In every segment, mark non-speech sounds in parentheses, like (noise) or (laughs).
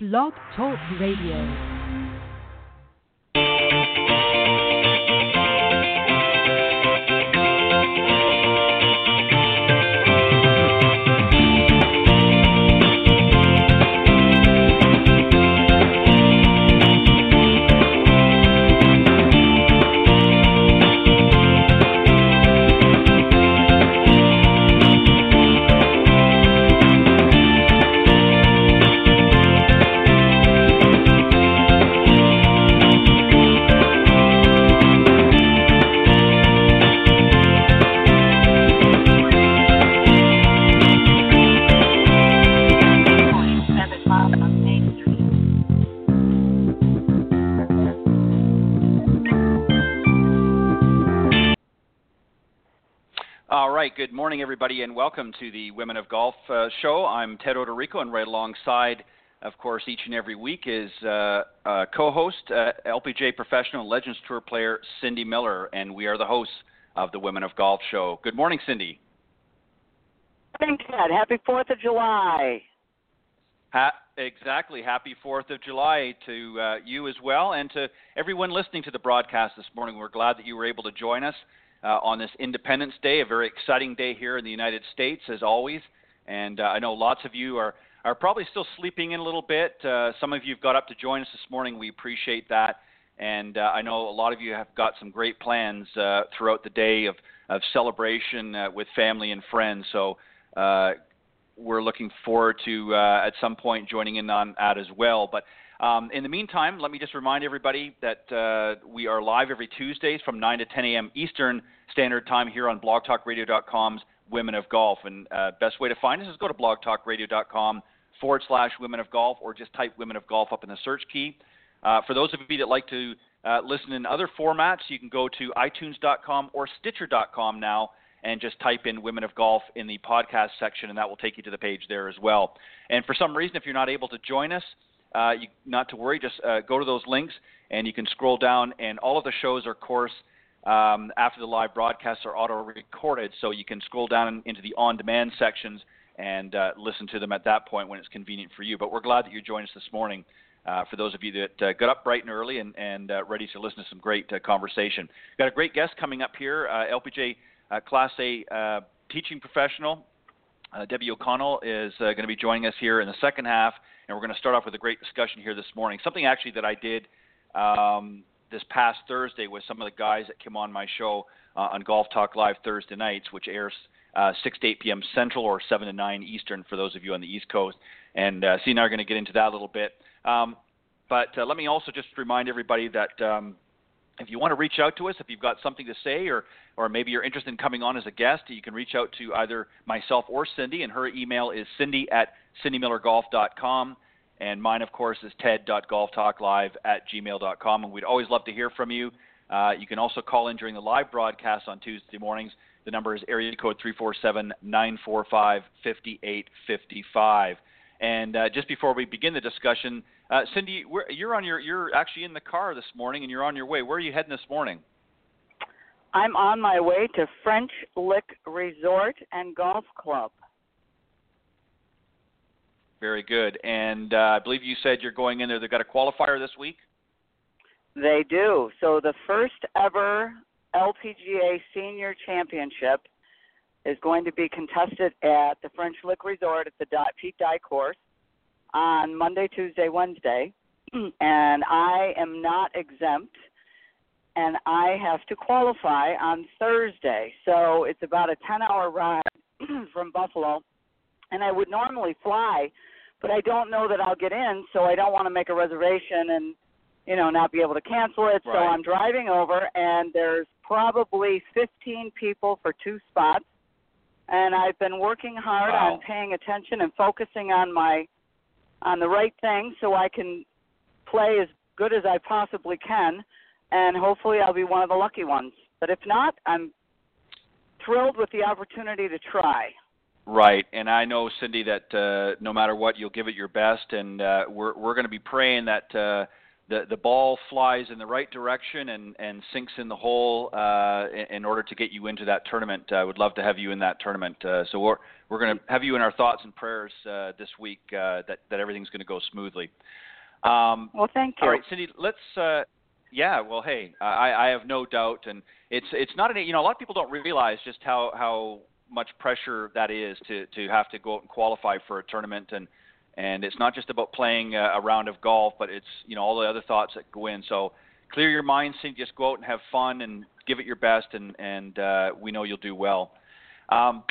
Blog Talk Radio. Good morning, everybody, and welcome to the Women of Golf uh, show. I'm Ted Oderico, and right alongside, of course, each and every week is uh, uh, co-host, uh, LPGA professional, Legends Tour player Cindy Miller, and we are the hosts of the Women of Golf show. Good morning, Cindy. Thank Ted. Happy Fourth of July. Ha- exactly. Happy Fourth of July to uh, you as well, and to everyone listening to the broadcast this morning. We're glad that you were able to join us uh, on this Independence Day, a very exciting day here in the United States, as always. And uh, I know lots of you are, are probably still sleeping in a little bit. Uh, some of you have got up to join us this morning. We appreciate that. And uh, I know a lot of you have got some great plans uh, throughout the day of, of celebration uh, with family and friends. So we're looking forward to at some point joining in on that as well. But um, in the meantime, let me just remind everybody that uh, we are live every Tuesdays from 9 to 10 a.m. Eastern Standard Time here on blogtalkradio.com's Women of Golf. And uh, best way to find us is go to blogtalkradio.com forward slash Women of Golf or just type Women of Golf up in the search key. Uh, for those of you that like to uh, listen in other formats, you can go to itunes.com or stitcher.com now and just type in Women of Golf in the podcast section, and that will take you to the page there as well. And for some reason, if you're not able to join us, uh, you, not to worry. Just uh, go to those links and you can scroll down. And all of the shows are, of course, um, after the live broadcasts are auto recorded, so you can scroll down into the on demand sections and uh, listen to them at that point when it's convenient for you. But we're glad that you joined us this morning. Uh, for those of you that uh, got up bright and early and, and uh, ready to listen to some great uh, conversation. Got a great guest coming up here, uh, LPGA uh, Class A teaching professional. Debbie O'Connell is going to be joining us here in the second half and we're going to start off with a great discussion here this morning. Something actually that I did um, this past Thursday with some of the guys that came on my show uh, on Golf Talk Live Thursday nights, which airs uh, 6 to 8 p.m. Central or 7 to 9 Eastern for those of you on the East Coast. And uh, C and I are going to get into that a little bit. Um, but uh, let me also just remind everybody that um, if you want to reach out to us, if you've got something to say, or or maybe you're interested in coming on as a guest, you can reach out to either myself or Cindy, and her email is cindy at cindymillergolf.com. And mine, of course, is ted.golftalklive at gmail.com. And we'd always love to hear from you. Uh, you can also call in during the live broadcast on Tuesday mornings. The number is area code 347 945 5855. And uh, just before we begin the discussion, uh, Cindy, you're on your you're actually in the car this morning, and you're on your way. Where are you heading this morning? I'm on my way to French Lick Resort and Golf Club. Very good. And uh, I believe you said you're going in there. They've got a qualifier this week. They do. So the first ever LPGA Senior Championship is going to be contested at the French Lick Resort at the Pete Dye course on Monday, Tuesday, Wednesday. (clears throat) and I am not exempt and I have to qualify on Thursday. So it's about a 10 hour ride (clears throat) from Buffalo. And I would normally fly, but I don't know that I'll get in, so I don't want to make a reservation and you know not be able to cancel it. Right. So I'm driving over and there's probably 15 people for two spots. And I've been working hard wow. on paying attention and focusing on my on the right thing so I can play as good as I possibly can and hopefully I'll be one of the lucky ones. But if not, I'm thrilled with the opportunity to try. Right, and I know Cindy that uh, no matter what, you'll give it your best, and uh, we're we're going to be praying that uh, the the ball flies in the right direction and and sinks in the hole uh, in, in order to get you into that tournament. I would love to have you in that tournament. Uh, so we're we're going to have you in our thoughts and prayers uh, this week uh, that that everything's going to go smoothly. Um, well, thank you. All right, Cindy, let's. Uh, yeah, well, hey, I, I have no doubt, and it's it's not an you know a lot of people don't realize just how how much pressure that is to to have to go out and qualify for a tournament and and it's not just about playing a, a round of golf, but it's you know all the other thoughts that go in. So clear your mind, Cindy. Just go out and have fun and give it your best, and and uh, we know you'll do well. Um,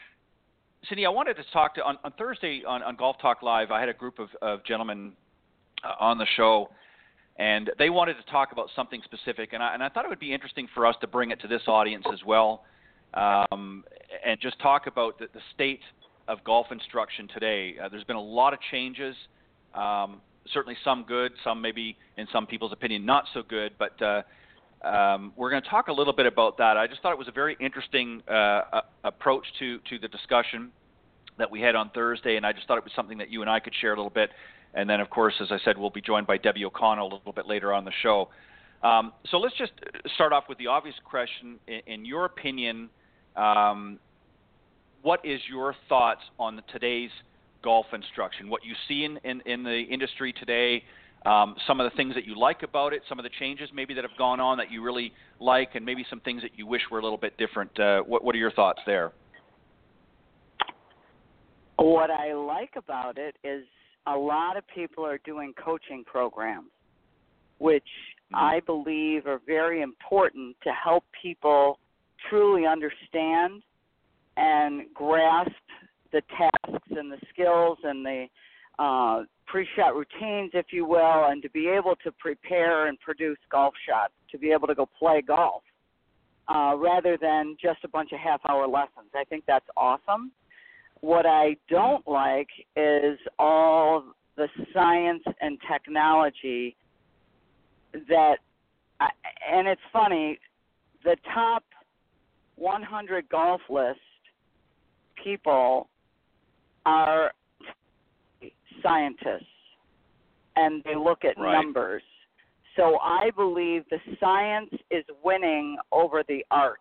Cindy, I wanted to talk to on, on Thursday on, on Golf Talk Live. I had a group of, of gentlemen uh, on the show, and they wanted to talk about something specific, and I, and I thought it would be interesting for us to bring it to this audience as well, um, and just talk about the, the state of golf instruction today. Uh, there's been a lot of changes. Um, certainly some good, some maybe in some people's opinion not so good, but uh, um, we're going to talk a little bit about that. I just thought it was a very interesting uh, approach to to the discussion that we had on Thursday, and I just thought it was something that you and I could share a little bit. And then, of course, as I said, we'll be joined by Debbie O'Connell a little bit later on the show. Um, so let's just start off with the obvious question. In, in your opinion, um, what is your thoughts on today's golf instruction? What you see in, in, in the industry today, um, some of the things that you like about it, some of the changes maybe that have gone on that you really like, and maybe some things that you wish were a little bit different. Uh, what, what are your thoughts there? What I like about it is a lot of people are doing coaching programs, which mm-hmm. I believe are very important to help people truly understand and grasp the tasks and the skills and the uh, pre-shot routines, if you will, and to be able to prepare and produce golf shots, to be able to go play golf, uh, rather than just a bunch of half-hour lessons. I think that's awesome. What I don't like is all the science and technology that, I, and it's funny, the top 100 golf lists people are scientists and they look at right. numbers. So I believe the science is winning over the art.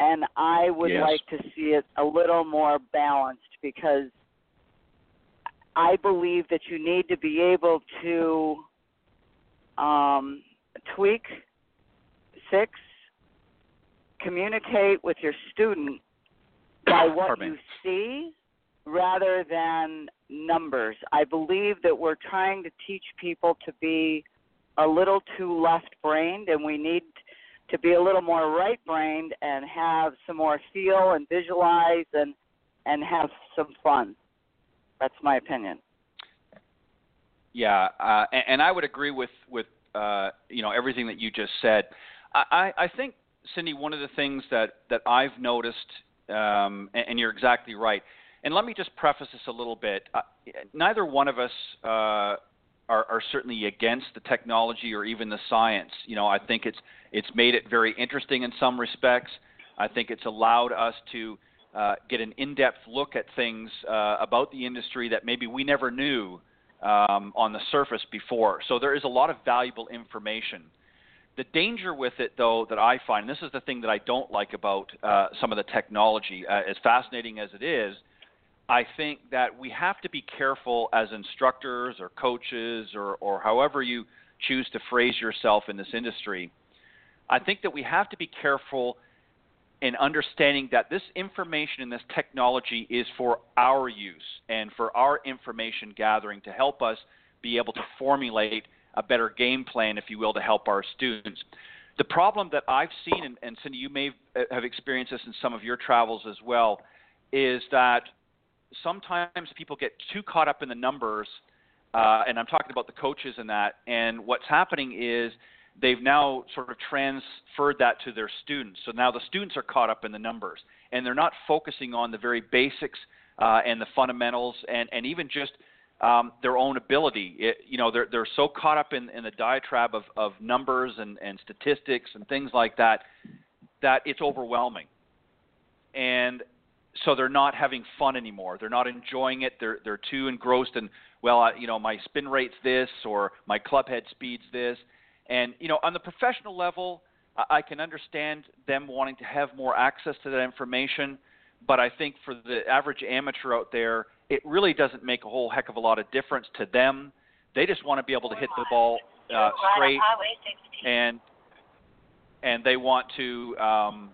And I would yes. like to see it a little more balanced because I believe that you need to be able to um, tweak, fix, communicate with your student by what you see rather than numbers. I believe that we're trying to teach people to be a little too left brained and we need to be a little more right brained and have some more feel and visualize and and have some fun. That's my opinion. Yeah, uh, and, and I would agree with with uh, you know everything that you just said. I, I think Cindy, one of the things that that I've noticed um, and, and, you're exactly right. And let me just preface this a little bit. Uh, neither one of us uh, are, are, certainly against the technology or even the science. You know, I think it's it's made it very interesting in some respects. I think it's allowed us to uh, get an in-depth look at things uh, about the industry that maybe we never knew um, on the surface before. So there is a lot of valuable information. The danger with it, though, that I find, this is the thing that I don't like about uh, some of the technology, uh, as fascinating as it is, I think that we have to be careful as instructors or coaches or, or however you choose to phrase yourself in this industry. I think that we have to be careful in understanding that this information and this technology is for our use and for our information gathering to help us be able to formulate a better game plan, if you will, to help our students. The problem that I've seen, and, and Cindy, you may have experienced this in some of your travels as well, is that sometimes people get too caught up in the numbers, uh, and I'm talking about the coaches and that, and what's happening is they've now sort of transferred that to their students. So now the students are caught up in the numbers, and they're not focusing on the very basics uh, and the fundamentals, and, and even just – um, their own ability. It, you know, they're they're so caught up in, in the diatribe of, of numbers and, and statistics and things like that that it's overwhelming. And so they're not having fun anymore. They're not enjoying it. They're they're too engrossed in well, uh, you know, my spin rate's this or my club head speed's this. And, you know, on the professional level, I can understand them wanting to have more access to that information, but I think for the average amateur out there, it really doesn't make a whole heck of a lot of difference to them. They just want to be able to hit the ball uh, straight, and and they want to, um,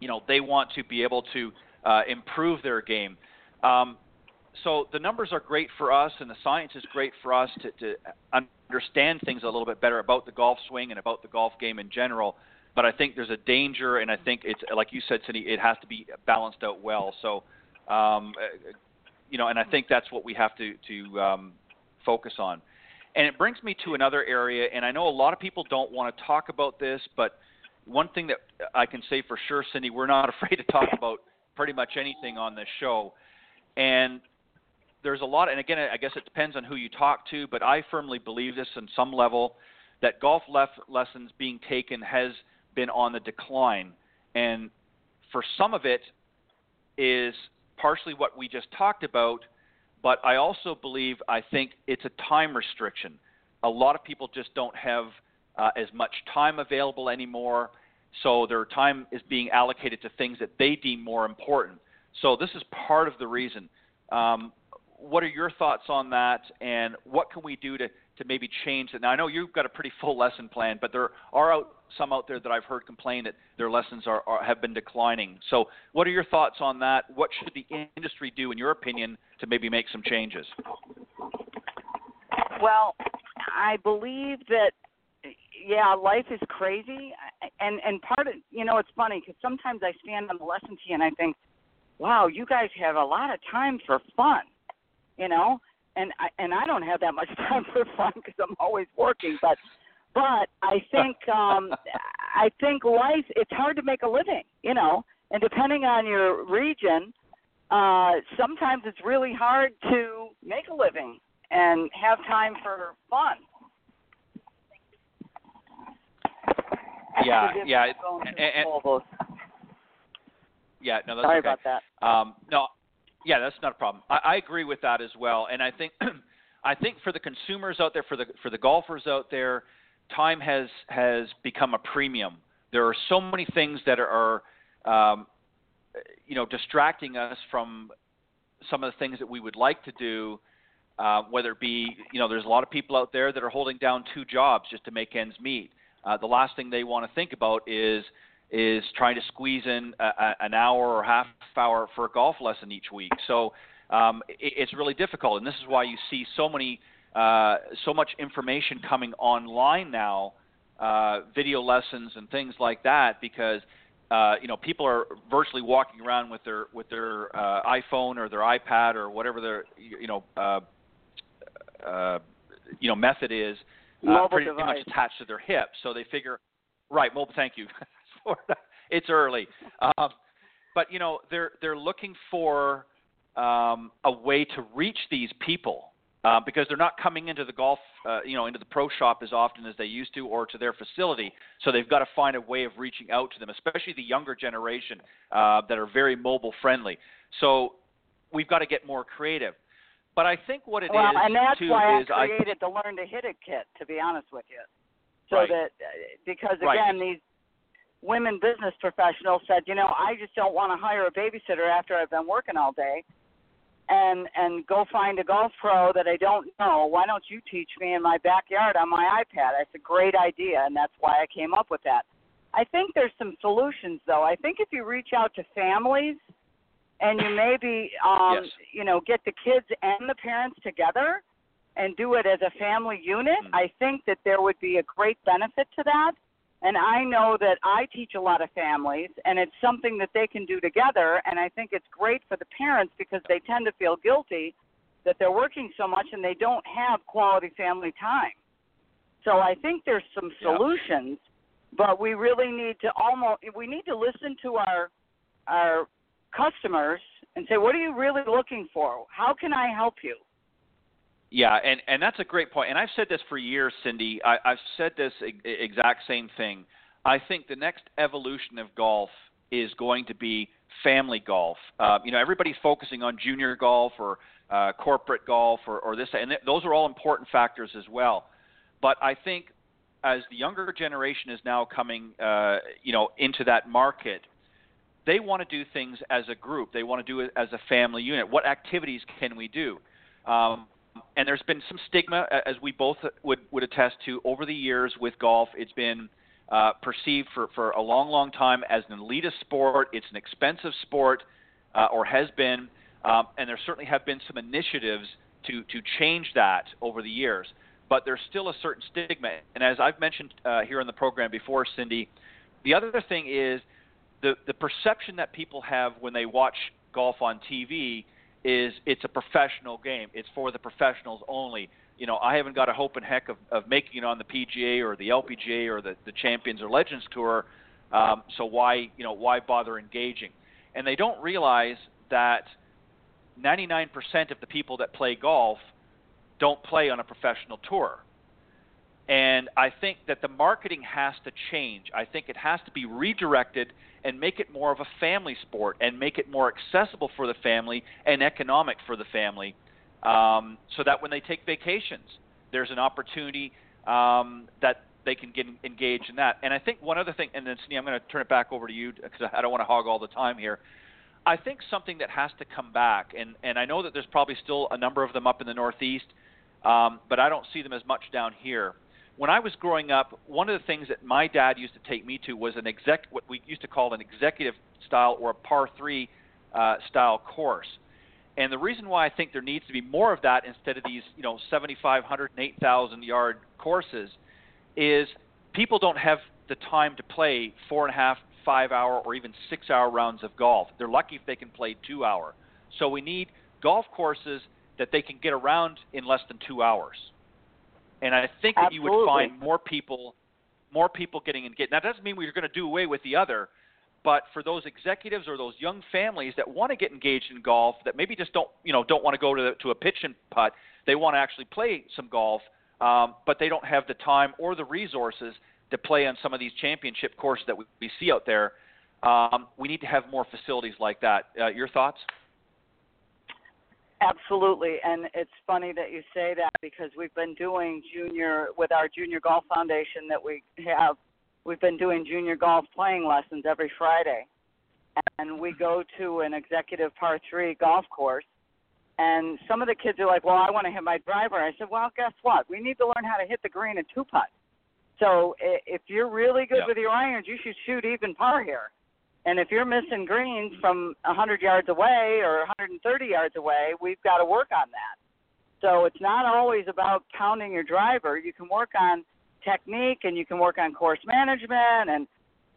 you know, they want to be able to uh, improve their game. Um, so the numbers are great for us, and the science is great for us to, to understand things a little bit better about the golf swing and about the golf game in general. But I think there's a danger, and I think it's like you said, Cindy, it has to be balanced out well. So, um, uh, you know, and I think that's what we have to to um, focus on. And it brings me to another area, and I know a lot of people don't want to talk about this, but one thing that I can say for sure, Cindy, we're not (laughs) afraid to talk about pretty much anything on this show. And there's a lot, and again, I guess it depends on who you talk to, but I firmly believe this on some level that golf lessons being taken has been on the decline. And for some of it is partially what we just talked about, but I also believe, I think it's a time restriction. A lot of people just don't have uh, as much time available anymore, so their time is being allocated to things that they deem more important. So this is part of the reason. Um, what are your thoughts on that, and what can we do to, to maybe change it? Now, I know you've got a pretty (laughs) full lesson plan, but there are out, some out there that I've heard complain that their lessons are, are, have been declining. So, what are your thoughts on that? What should the industry do, in your opinion, to maybe make some changes? Well, I believe that yeah, life is crazy, and and part of you know it's funny because sometimes I stand on the lesson tee and I think, wow, you guys have a lot of time for fun you know? And I, and I don't have that much (laughs) time for fun because I'm always working but but I think (laughs) um I think life it's hard to make a living you know? And depending on your region uh sometimes it's really hard to make a living and have time for fun (laughs) yeah yeah and, and, yeah no that's sorry okay. about that um no yeah, that's not a problem. I, I agree with that as well, and I think (clears throat) I think for the consumers out there, for the for the golfers out there, time has has become a premium. There are so many things that are, um, you know, distracting us from some of the things that we would like to do. Uh, whether it be, you know, there's a lot of people out there that are holding down two jobs just to make ends meet. Uh, the last thing they want to think about is is trying to squeeze in a, a, an hour or half hour for a golf lesson each week. So um, it, it's really difficult, and this is why you see so many, uh, so much information coming online now, uh, video lessons and things like that, because uh, you know people are virtually walking around with their with their uh, iPhone or their iPad or whatever their you know uh, uh, you know method is uh, pretty device. much attached to their hip. So they figure, right, mobile. Thank you. (laughs) It's early, um, but you know they're they're looking for um, a way to reach these people uh, because they're not coming into the golf, uh, you know, into the pro shop as often as they used to, or to their facility. So they've got to find a way of reaching out to them, especially the younger generation uh, that are very mobile friendly. So we've got to get more creative. But I think what it well, is and that's too why is I created the Learn to Hit It kit. To be honest with you, so Right. that uh, because Right. again these women business professionals said, you know, I just don't want to hire a babysitter after I've been working all day and and go find a golf pro that I don't know. Why don't you teach me in my backyard on my iPad? That's a great idea and that's why I came up with that. I think there's some solutions though. I think if you reach out to families and you maybe um Yes. you know get the kids and the parents together and do it as a family unit, Mhm. I think that there would be a great benefit to that. And I know that I teach a lot of families, and it's something that they can do together. And I think it's great for the parents because they tend to feel guilty that they're working so much and they don't have quality family time. So I think there's some Yeah. solutions, but we really need to almost we need to listen to our our customers and say, what are you really looking for? How can I help you? Yeah, and and that's a great point. And I've said this for years, Cindy. I, I've said this exact same thing. I think the next evolution of golf is going to be family golf. Uh, you know, everybody's focusing on junior golf or uh, corporate golf or, or this, and th- those are all important factors as well. But I think as the younger generation is now coming, uh, you know, into that market, they want to do things as a group. They want to do it as a family unit. What activities can we do? Um, and there's been some stigma, as we both would, would attest to, over the years with golf. It's been uh, perceived for, for a long, long time as an elitist sport. It's an expensive sport, uh, or has been. Um, and there certainly have been some initiatives to, to change that over the years. But there's still a certain stigma. And as I've mentioned uh, here on the program before, Cindy, the other thing is the, the perception that people have when they watch golf on TV is it's a professional game. It's for the professionals only. You know, I haven't got a hope in heck of, of making it on the PGA or the LPGA or the, the Champions or Legends Tour. Um, so why, you know, why bother engaging? And they don't realize that 99% of the people that play golf don't play on a professional tour. And I think that the marketing has to change. I think it has to be redirected and make it more of a family sport and make it more accessible for the family and economic for the family um, so that when they take vacations, there's an opportunity um, that they can get engaged in that. And I think one other thing, and then Cindy, I'm going to turn it back over to you because I don't want to hog all the time here. I think something that has to come back, and, and I know that there's probably still a number of them up in the Northeast, um, but I don't see them as much down here when I was growing up, one of the things that my dad used to take me to was an exec, what we used to call an executive style or a par three uh, style course. And the reason why I think there needs to be more of that instead of these, you know, 7,500 and 8,000 yard courses, is people don't have the time to play four and a half, five hour, or even six hour rounds of golf. They're lucky if they can play two hour. So we need golf courses that they can get around in less than two hours. And I think that Absolutely. you would find more people, more people getting engaged. Now, that doesn't mean we're going to do away with the other, but for those executives or those young families that want to get engaged in golf, that maybe just don't, you know, don't want to go to the, to a pitch and putt, they want to actually play some golf, um, but they don't have the time or the resources to play on some of these championship courses that we, we see out there. Um, we need to have more facilities like that. Uh, your thoughts? Absolutely, and it's funny that you say that because we've been doing junior with our junior golf foundation that we have. We've been doing junior golf playing lessons every Friday, and we go to an executive par three golf course. And some of the kids are like, "Well, I want to hit my driver." I said, "Well, guess what? We need to learn how to hit the green and two putt. So if you're really good yeah. with your irons, you should shoot even par here." And if you're missing greens from 100 yards away or 130 yards away, we've got to work on that. So it's not always about pounding your driver. You can work on technique and you can work on course management and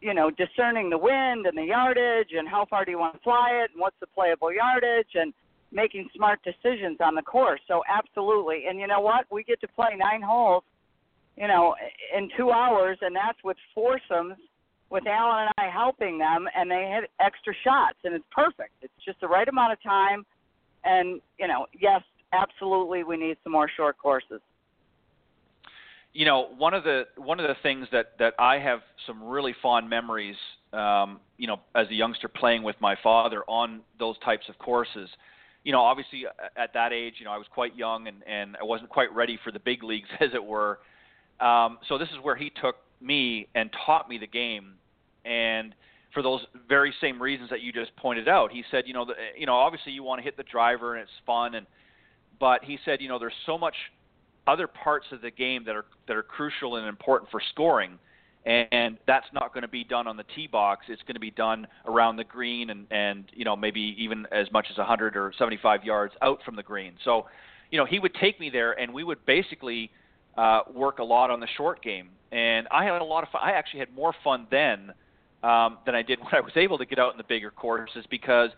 you know discerning the wind and the yardage and how far do you want to fly it and what's the playable yardage and making smart decisions on the course. So absolutely. And you know what? We get to play 9 holes, you know, in 2 hours and that's with foursomes with Alan and I helping them, and they hit extra shots, and it's perfect. It's just the right amount of time, and you know, yes, absolutely, we need some more short courses. You know, one of the one of the things that that I have some really fond memories, um, you know, as a youngster playing with my father on those types of courses. You know, obviously at that age, you know, I was quite young and and I wasn't quite ready for the big leagues, (laughs) as it were. Um, so this is where he took me and taught me the game and for those very same reasons that you just pointed out. He said, you know, the, you know, obviously you want to hit the driver and it's fun, and but he said, you know, there's so much other parts of the game that are that are crucial and important for scoring, and, and that's not going to be done on the tee box. It's going to be done around the green and and you know maybe even as much as 100 or 75 yards out from the green. So, you know, he would take me there, and we would basically uh, work a lot on the short game. And I had a lot of fun. I actually had more fun then um, than I did (laughs) when I was able to get out in the bigger courses because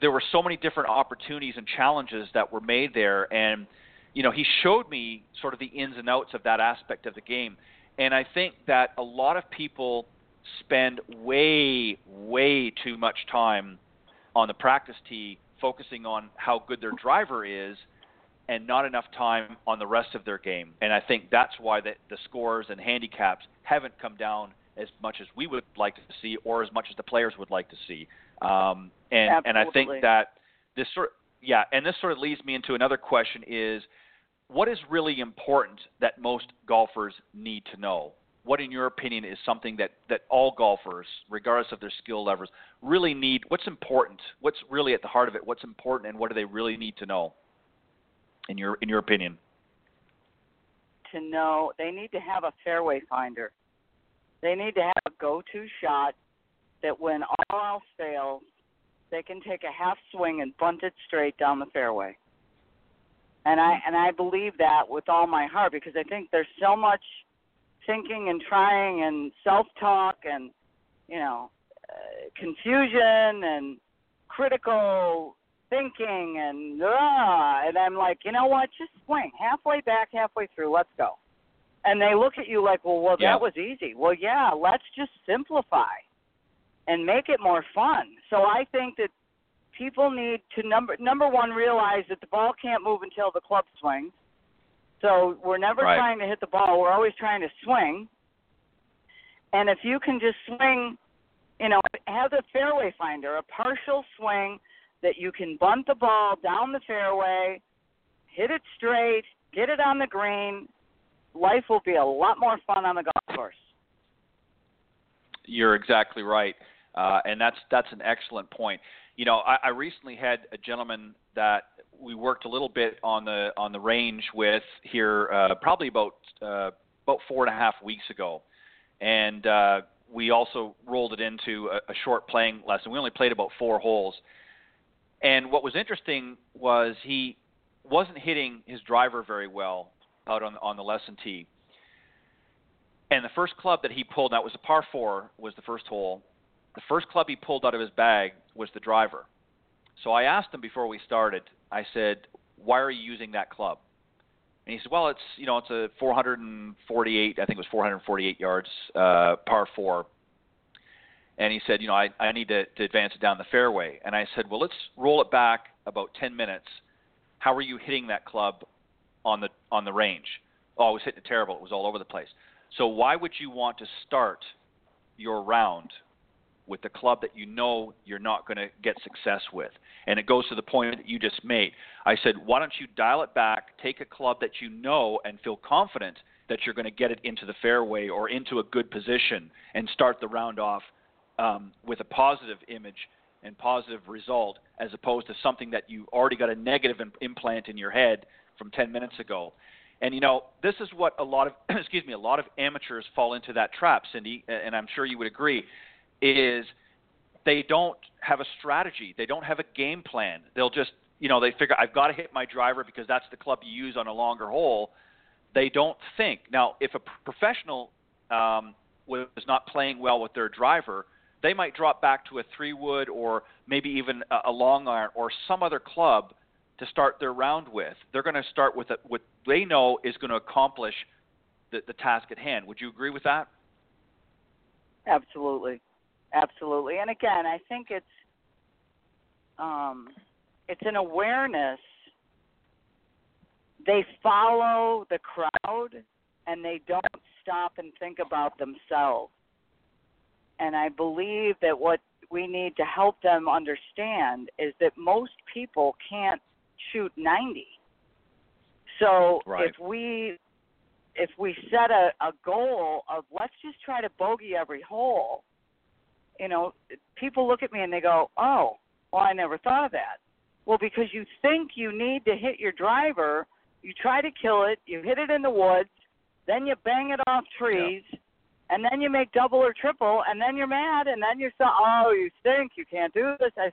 there were so many different opportunities and challenges that were made there. And, you know, he showed me sort of the ins and outs of that aspect of the game. And I think that a lot of people spend way, way too much time on the practice tee focusing on how good their driver is and not enough time on the rest of their game. And I think that's why the, the scores and handicaps haven't come down as much as we would like to see or as much as the players would like to see. Um, and Absolutely. and I think that this sort yeah, and this sort of leads me into another question is what is really important that most golfers need to know? What in your opinion is something that that all golfers, regardless of their skill levels, really need what's important? What's really at the heart of it? What's important and what do they really need to know? In your in your opinion? To know they need to have a fairway finder. They need to have a go-to shot that when all else fails, they can take a half swing and bunt it straight down the fairway. And I and I believe that with all my heart because I think there's so much thinking and trying and self-talk and you know uh, confusion and critical thinking and uh, and I'm like, you know what? Just swing halfway back, halfway through. Let's go. And they look at you like, well, well, Yeah. that was easy. Well, yeah. Let's just simplify and make it more fun. So I think that people need to number number one realize that the ball can't move until the club swings. So we're never Right. trying to hit the ball. We're always trying to swing. And if you can just swing, you know, have the fairway finder, a partial swing that you can bunt the ball down the fairway, hit it straight, get it on the green. Life will be a lot more fun on the golf course. You're exactly right, uh, and that's that's an excellent point. You know, I, I recently had a gentleman that we worked a little bit on the on the range with here, uh, probably about uh, about four and a half weeks ago, and uh, we also rolled it into a, a short playing lesson. We only played about four holes, and what was interesting was he wasn't hitting his driver very well out on on the lesson tee. And the first club that he pulled, that was a par four, was the first hole. The first club he pulled out of his bag was the driver. So I asked him before we started. I said, "Why are you using that club?" And he said, "Well, it's you know it's a 448, I think it was 448 yards, uh, par four." And he said, "You know, I I need to, to advance it down the fairway." And I said, "Well, let's roll it back about 10 minutes. How are you hitting that club on the on the range?" Oh, I was hitting it terrible. It was all over the place. So why would you want to start your round with the club that you know you're not going to get success with? And it goes to the point that you just made. I said, why don't you dial it back, take a club that you know and feel confident that you're going to get it into the fairway or into a good position and start the round off um, with a positive image and positive result as opposed to something that you already got a negative im- implant in your head from 10 minutes ago. And you know, this is what a lot of (clears throat) excuse me, a lot of amateurs fall into that trap, Cindy, and I'm sure you would agree, is they don't have a strategy. They don't have a game plan. They'll just, you know, they figure I've got to hit my driver because that's the club you use on a longer hole. They don't think. Now, if a professional um, was not playing well with their driver, they might drop back to a three wood or maybe even a, a long iron or some other club to start their round with. They're going to start with a, what they know is going to accomplish the, the task at hand. Would you agree with that? Absolutely, absolutely. And again, I think it's um, it's an awareness. They follow the crowd, and they don't stop and think about themselves. And I believe that what we need to help them understand is that most people can't shoot 90. So Right. if we if we set a, a goal of let's just try to bogey every hole, you know, people look at me and they go, "Oh, well, I never thought of that." Well, because you think you need to hit your driver, you try to kill it, you hit it in the woods, then you bang it off trees, and then you make double or triple, and then you're mad, and then you're so, "Oh, you stink, you can't do this." I,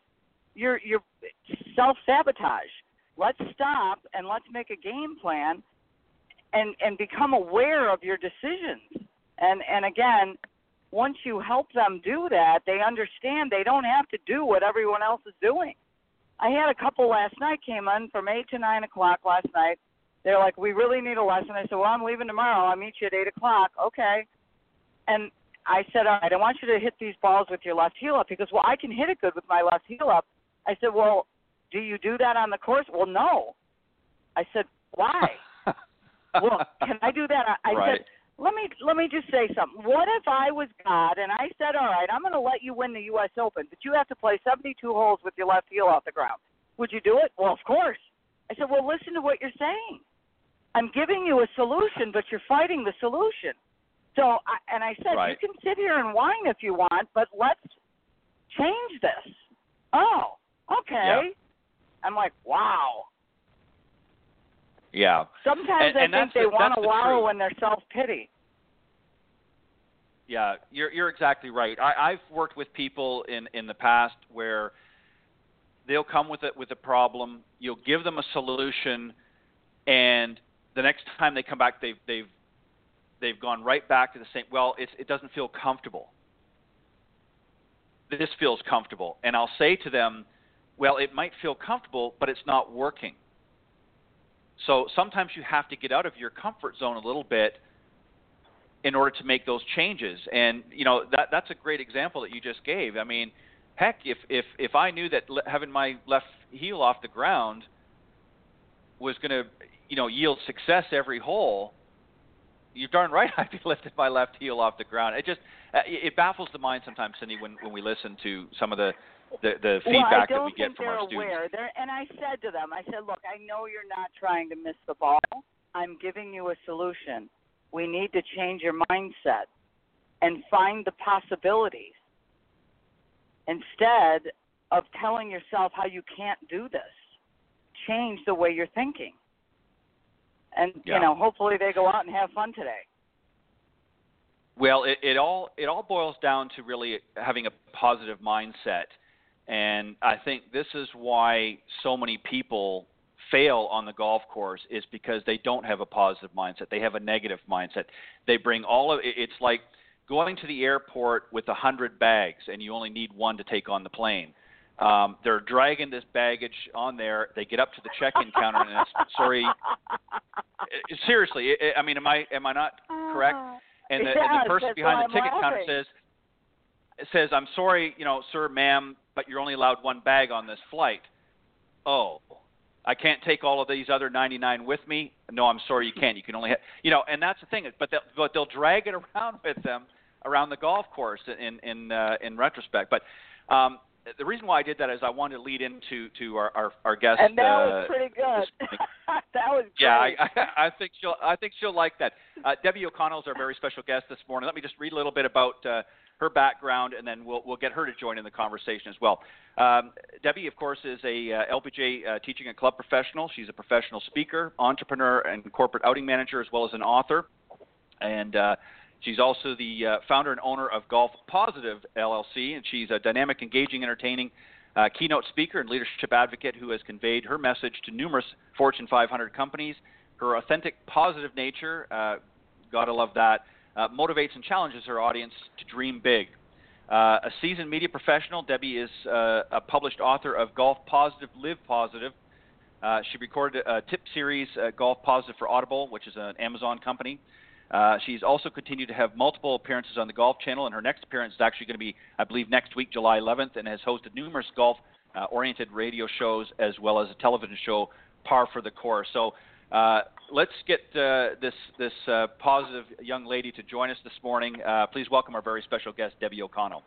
you're you're self sabotage. Let's stop and let's make a game plan and and become aware of your decisions. And and again, once you help them do that, they understand they don't have to do what everyone else is doing. I had a couple last night came in from eight to nine o'clock last night. They're like, "We really need a lesson." I said, "Well, I'm leaving tomorrow. I'll meet you at eight o'clock." Okay. And I said, "All right, I want you to hit these balls with your left heel up." He goes, "Well, I can hit it good with my left heel up." I said, "Well, do you do that on the course?" Well, no. I said, "Why?" (laughs) well, can I do that? I Right. said let me let me just say something. What if I was God and I said, "All right, I'm going to let you win the U.S. Open, but you have to play 72 holes with your left heel off the ground." Would you do it? Well, of course. I said, "Well, listen to what you're saying. I'm giving you a solution, but you're fighting the solution." So, I, and I said, right. "You can sit here and whine if you want, but let's change this." Oh, okay. Yeah. I'm like, "Wow." Yeah. Sometimes And- I and think they the- want to the wallow truth. in their self pity. Yeah, you're you're exactly right. I, I've worked with people in in the past where they'll come with it with a problem. You'll give them a solution, and the next time they come back, they've they've they've gone right back to the same. Well, it doesn't feel comfortable. This feels comfortable, and I'll say to them, well, it might feel comfortable, but it's not working. So sometimes you have to get out of your comfort zone a little bit in order to make those changes. And you know that that's a great example that you just gave. I mean, heck, if if if I knew that having my left heel off the ground was going to you know yield success every hole, you're darn right (laughs) I'd be lifting my left heel off the ground. It just uh, it it baffles the mind sometimes, Cindy, when when we listen to some of the the, the feedback don't that we get from our students. aware. They're, and I said to them, I said, look, I know you're not trying to miss the ball. I'm giving you a solution. We need to change your mindset and find the possibilities instead of telling yourself how you can't do this. Change the way you're thinking. And Yeah. you know, hopefully they go out and have fun today. Well, it, it all it all boils down to really having a positive mindset, and I think this is why so many people fail on the golf course is because they don't have a positive mindset. They have a negative mindset. They bring all of it's like going to the airport with a hundred bags and you only need one to take on the plane. Um, they're dragging this baggage on there. They get up to the check-in counter and it's sorry. eh, Seriously, I- I mean, am I am I not correct? and the, and the person behind the ticket I'm counter laughing. says says I'm sorry, you know, sir, ma'am, but you're only allowed one bag on this flight. Oh, I can't take all of these other 99 with me. No, I'm sorry, you can't. You can only have, you know, and that's the thing. But they'll, but they'll drag it (laughs) around with them around the golf course in in uh, in retrospect. But um, the reason why I did that is I wanted to lead into to our our, our guest. and that uh, was pretty good. (laughs) that was great. yeah, I, (laughs) I, I think she'll. I think she'll like that. Uh, Debbie O'Connell is our very special guest this morning. Let me just read a little bit about uh, her background, and then we'll we'll get her to join in the conversation as well. Um, Debbie, of course, is a uh, LPGA uh, teaching and club professional. She's a professional speaker, entrepreneur, and corporate outing manager, as well as an author. And uh, she's also the uh, founder and owner of Golf Positive LLC, and she's a dynamic, engaging, entertaining uh, keynote speaker and leadership advocate who has conveyed her message to numerous Fortune 500 companies. Her authentic, positive nature, uh, gotta love that, uh, motivates and challenges her audience to dream big. Uh, a seasoned media professional, Debbie is uh, a published author of Golf Positive, Live Positive. She recorded a tip series, Golf Positive for Audible, which is an Amazon company. Uh, she's also continued to have multiple appearances on the Golf Channel, and her next appearance is actually going to be, I believe, next week, July 11th, and has hosted numerous golf-oriented radio shows as well as a television show, Par Fore the Course. So uh, let's get uh, this this uh, positive young lady to join us this morning. Uh, please welcome our very special guest, Debbie O'Connell.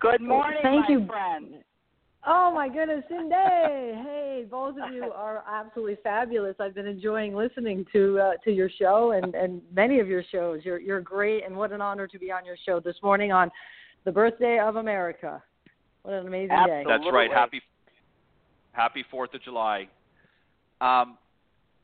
Good morning, Thank my you. friend. Oh my goodness, Cindy! Hey, both of you are absolutely fabulous. I've been enjoying listening to uh, to your show and and many of your shows. You're you're great, and what an honor to be on your show this morning on the birthday of America. What an amazing day! That's right. Happy Happy Fourth of July. Um,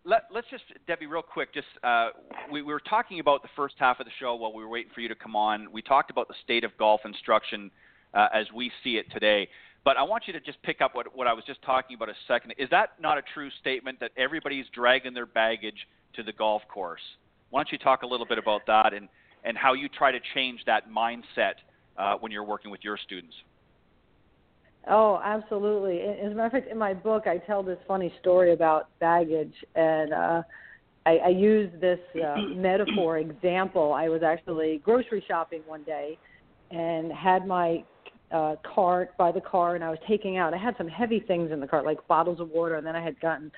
let, let's just, Debbie, real quick. Just uh, we, we were talking about the first half of the show while we were waiting for you to come on. We talked about the state of golf instruction uh, as we see it today. But I want you to just pick up what, what I was just talking about a second. Is that not a true statement that everybody's dragging their baggage to the golf course? Why don't you talk a little bit about that and, and how you try to change that mindset uh, when you're working with your students? Oh, absolutely. As a matter of fact, in my book, I tell this funny story about baggage, and uh, I, I use this uh, metaphor example. I was actually grocery shopping one day, and had my uh, cart by the car, and I was taking out. I had some heavy things in the cart, like bottles of water, and then I had gotten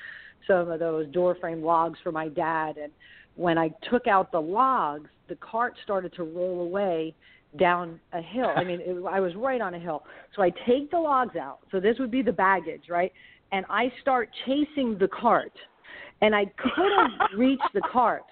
some of those Duraflame logs for my dad, and when I took out the logs, the cart started to roll away down a hill. I mean, it, I was right on a hill. So I take the logs out. So this would be the baggage, right? And I start chasing the cart. And I couldn't reach the cart.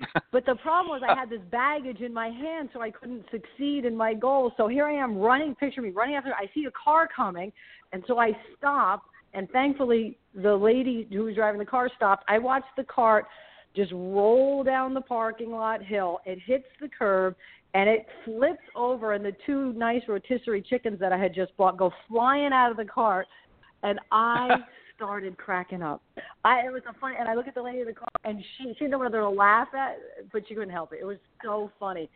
(laughs) But the problem was I had this baggage in my hand, so I couldn't succeed in my goal. So here I am running, picture me running after. I see a car coming, and so I stop. And thankfully, the lady who was driving the car stopped. I watched the cart just roll down the parking lot hill. It hits the curb and it flips over, and the two nice rotisserie chickens that I had just bought go flying out of the cart, and I (laughs) started cracking up. I it was a funny, and I look at the lady in the car, and she she didn't know whether to laugh at, but she couldn't help it. It was so funny.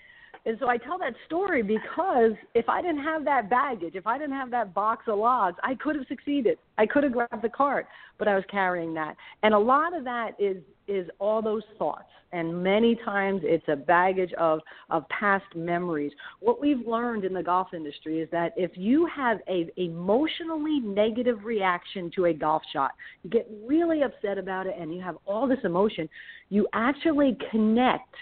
And so I tell that story because if I didn't have that baggage, if I didn't have that box of logs, I could have succeeded. I could have grabbed the cart, but I was carrying that. And a lot of that is is all those thoughts. And many times it's a baggage of of past memories. What we've learned in the golf industry is that if you have a emotionally negative reaction to a golf shot, you get really upset about it and you have all this emotion, you actually connect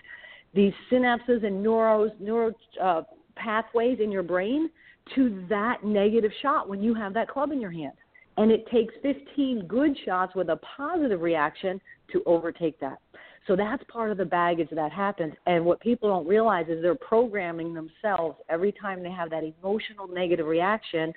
these synapses and neuros, neuro uh, pathways in your brain to that negative shot when you have that club in your hand. And it takes 15 good shots with a positive reaction to overtake that. So that's part of the baggage that happens. And what people don't realize is they're programming themselves every time they have that emotional negative reaction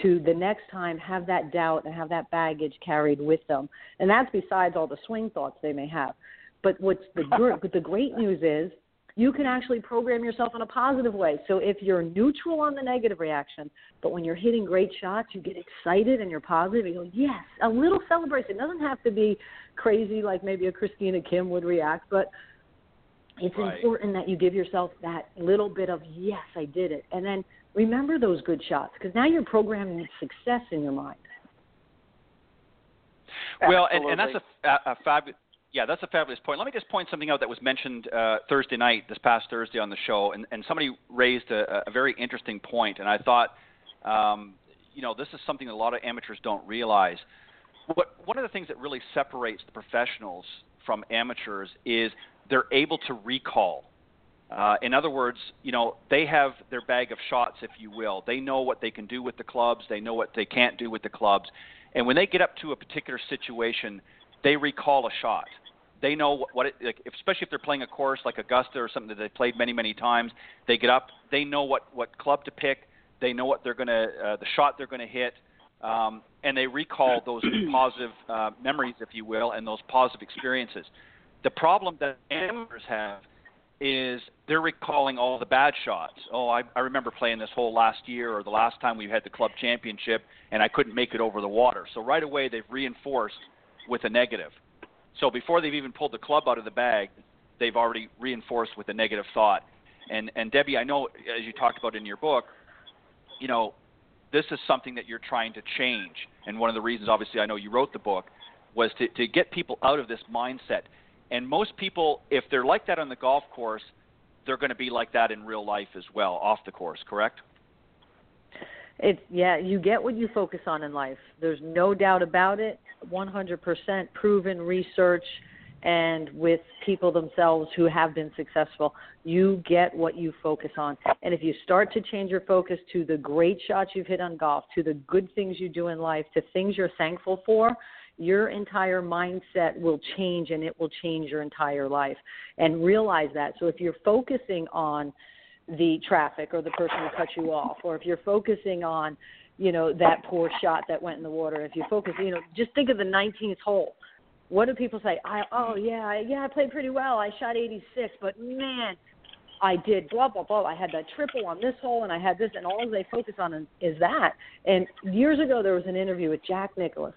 to the next time have that doubt and have that baggage carried with them. And that's besides all the swing thoughts they may have. But what's the (laughs) the great news is you can actually program yourself in a positive way. So if you're neutral on the negative reaction, but when you're hitting great shots, you get excited and you're positive. You go, yes, a little celebration. It doesn't have to be crazy like maybe a Christina Kim would react, but it's right. important that you give yourself that little bit of yes, I did it, and then remember those good shots because now you're programming success in your mind. Well, and, and that's a, a, a fabulous yeah, that's a fabulous point. Let me just point something out that was mentioned uh, Thursday night, this past Thursday on the show, and, and somebody raised a, a very interesting point, and I thought, um, you know, this is something that a lot of amateurs don't realize. What one of the things that really separates the professionals from amateurs is they're able to recall. Uh, in other words, you know, they have their bag of shots, if you will. They know what they can do with the clubs. They know what they can't do with the clubs. And when they get up to a particular situation, they recall a shot. They know what, it, like, especially if they're playing a course like Augusta or something that they've played many, many times. They get up, they know what what club to pick, they know what they're gonna, uh, the shot they're gonna hit, um, and they recall those (clears throat) positive uh, memories, if you will, and those positive experiences. The problem that amateurs have is they're recalling all the bad shots. Oh, I, I remember playing this hole last year or the last time we had the club championship and I couldn't make it over the water. So right away they've reinforced with a negative. So before they've even pulled the club out of the bag, they've already reinforced with a negative thought. And and Debbie, I know as you talked about in your book, you know, this is something that you're trying to change. And one of the reasons, obviously, I know you wrote the book, was to, to get people out of this mindset. And most people, if they're like that on the golf course, they're going to be like that in real life as well, off the course, correct? It's yeah, you get what you focus on in life. There's no doubt about it. 100% proven research and with people themselves who have been successful. You get what you focus on. And if you start to change your focus to the great shots you've hit on golf, to the good things you do in life, to things you're thankful for, your entire mindset will change and it will change your entire life. And realize that. So if you're focusing on the traffic or the person who cut you off, or if you're focusing on you know that poor shot that went in the water. If you focus, you know, just think of the 19th hole. What do people say? I oh yeah yeah I played pretty well. I shot 86, but man, I did blah blah blah. I had that triple on this hole, and I had this, and all they focus on is that. And years ago, there was an interview with Jack Nicklaus,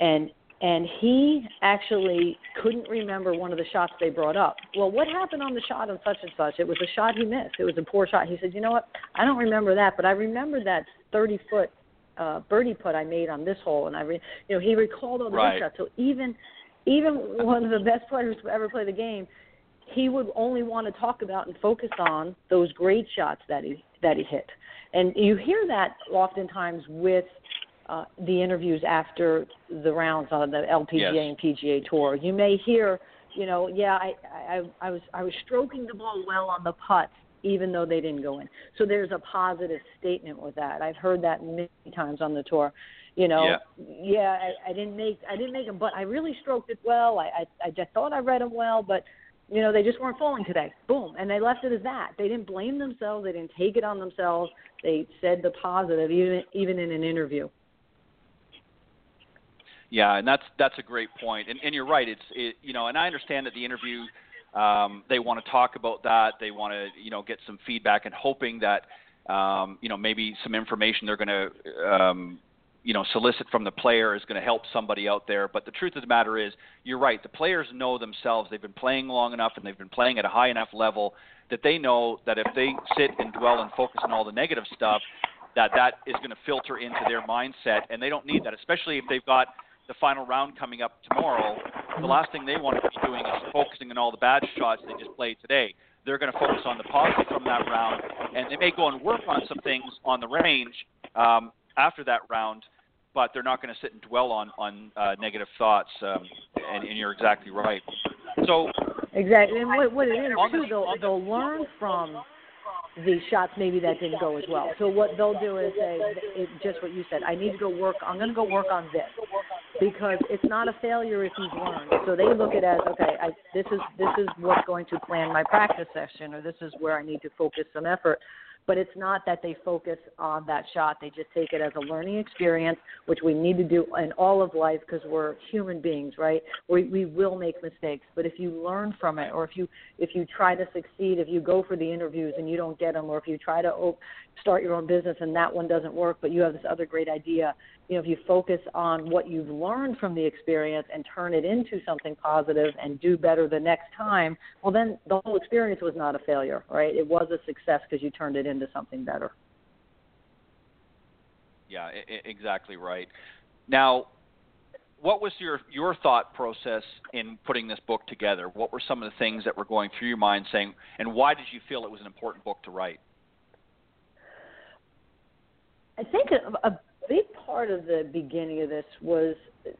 and and he actually couldn't remember one of the shots they brought up. Well, what happened on the shot on such and such? It was a shot he missed. It was a poor shot. He said, "You know what? I don't remember that, but I remember that 30 foot uh, birdie putt I made on this hole." And I, re- you know, he recalled all the right. shots. So even even one of the best players to ever play the game, he would only want to talk about and focus on those great shots that he that he hit. And you hear that oftentimes with uh, the interviews after the rounds on the LPGA yes. and PGA Tour. You may hear you know, yeah, I, I I was I was stroking the ball well on the putts, even though they didn't go in. So there's a positive statement with that. I've heard that many times on the tour. You know, yeah, yeah I, I didn't make I didn't make them, but I really stroked it well. I I, I just thought I read them well, but you know they just weren't falling today. Boom, and they left it as that. They didn't blame themselves. They didn't take it on themselves. They said the positive, even even in an interview. Yeah, and that's that's a great point. And, and you're right. It's it, you know, and I understand that the interview um, they want to talk about that. They want to you know get some feedback and hoping that um, you know maybe some information they're going to um, you know solicit from the player is going to help somebody out there. But the truth of the matter is, you're right. The players know themselves. They've been playing long enough and they've been playing at a high enough level that they know that if they sit and dwell and focus on all the negative stuff, that that is going to filter into their mindset, and they don't need that, especially if they've got the final round coming up tomorrow, the last thing they want to be doing is focusing on all the bad shots they just played today. They're going to focus on the positive from that round, and they may go and work on some things on the range um, after that round, but they're not going to sit and dwell on on uh, negative thoughts. Um, and, and you're exactly right. So exactly, and what, what it is too, they'll they'll learn from the shots maybe that didn't go as well. So what they'll do is say, it, just what you said. I need to go work. I'm going to go work on this because it's not a failure if you've learned. So they look at it as okay. I, this is this is what's going to plan my practice session, or this is where I need to focus some effort but it's not that they focus on that shot. They just take it as a learning experience, which we need to do in all of life because we're human beings, right? We we will make mistakes, but if you learn from it, or if you if you try to succeed, if you go for the interviews and you don't get them, or if you try to op- start your own business and that one doesn't work, but you have this other great idea, you know, if you focus on what you've learned from the experience and turn it into something positive and do better the next time, well, then the whole experience was not a failure, right? It was a success because you turned it into something better. Yeah, I- exactly right. Now, what was your your thought process in putting this book together? What were some of the things that were going through your mind, saying, and why did you feel it was an important book to write? I think a, a big part of the beginning of this was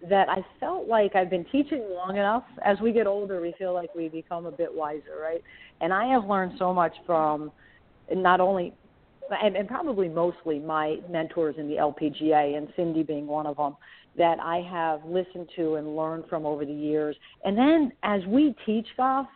that I felt like I've been teaching long enough. As we get older, we feel like we become a bit wiser, right? And I have learned so much from not only and, and probably mostly my mentors in the LPGA, and Cindy being one of them, that I have listened to and learned from over the years. And then as we teach golf,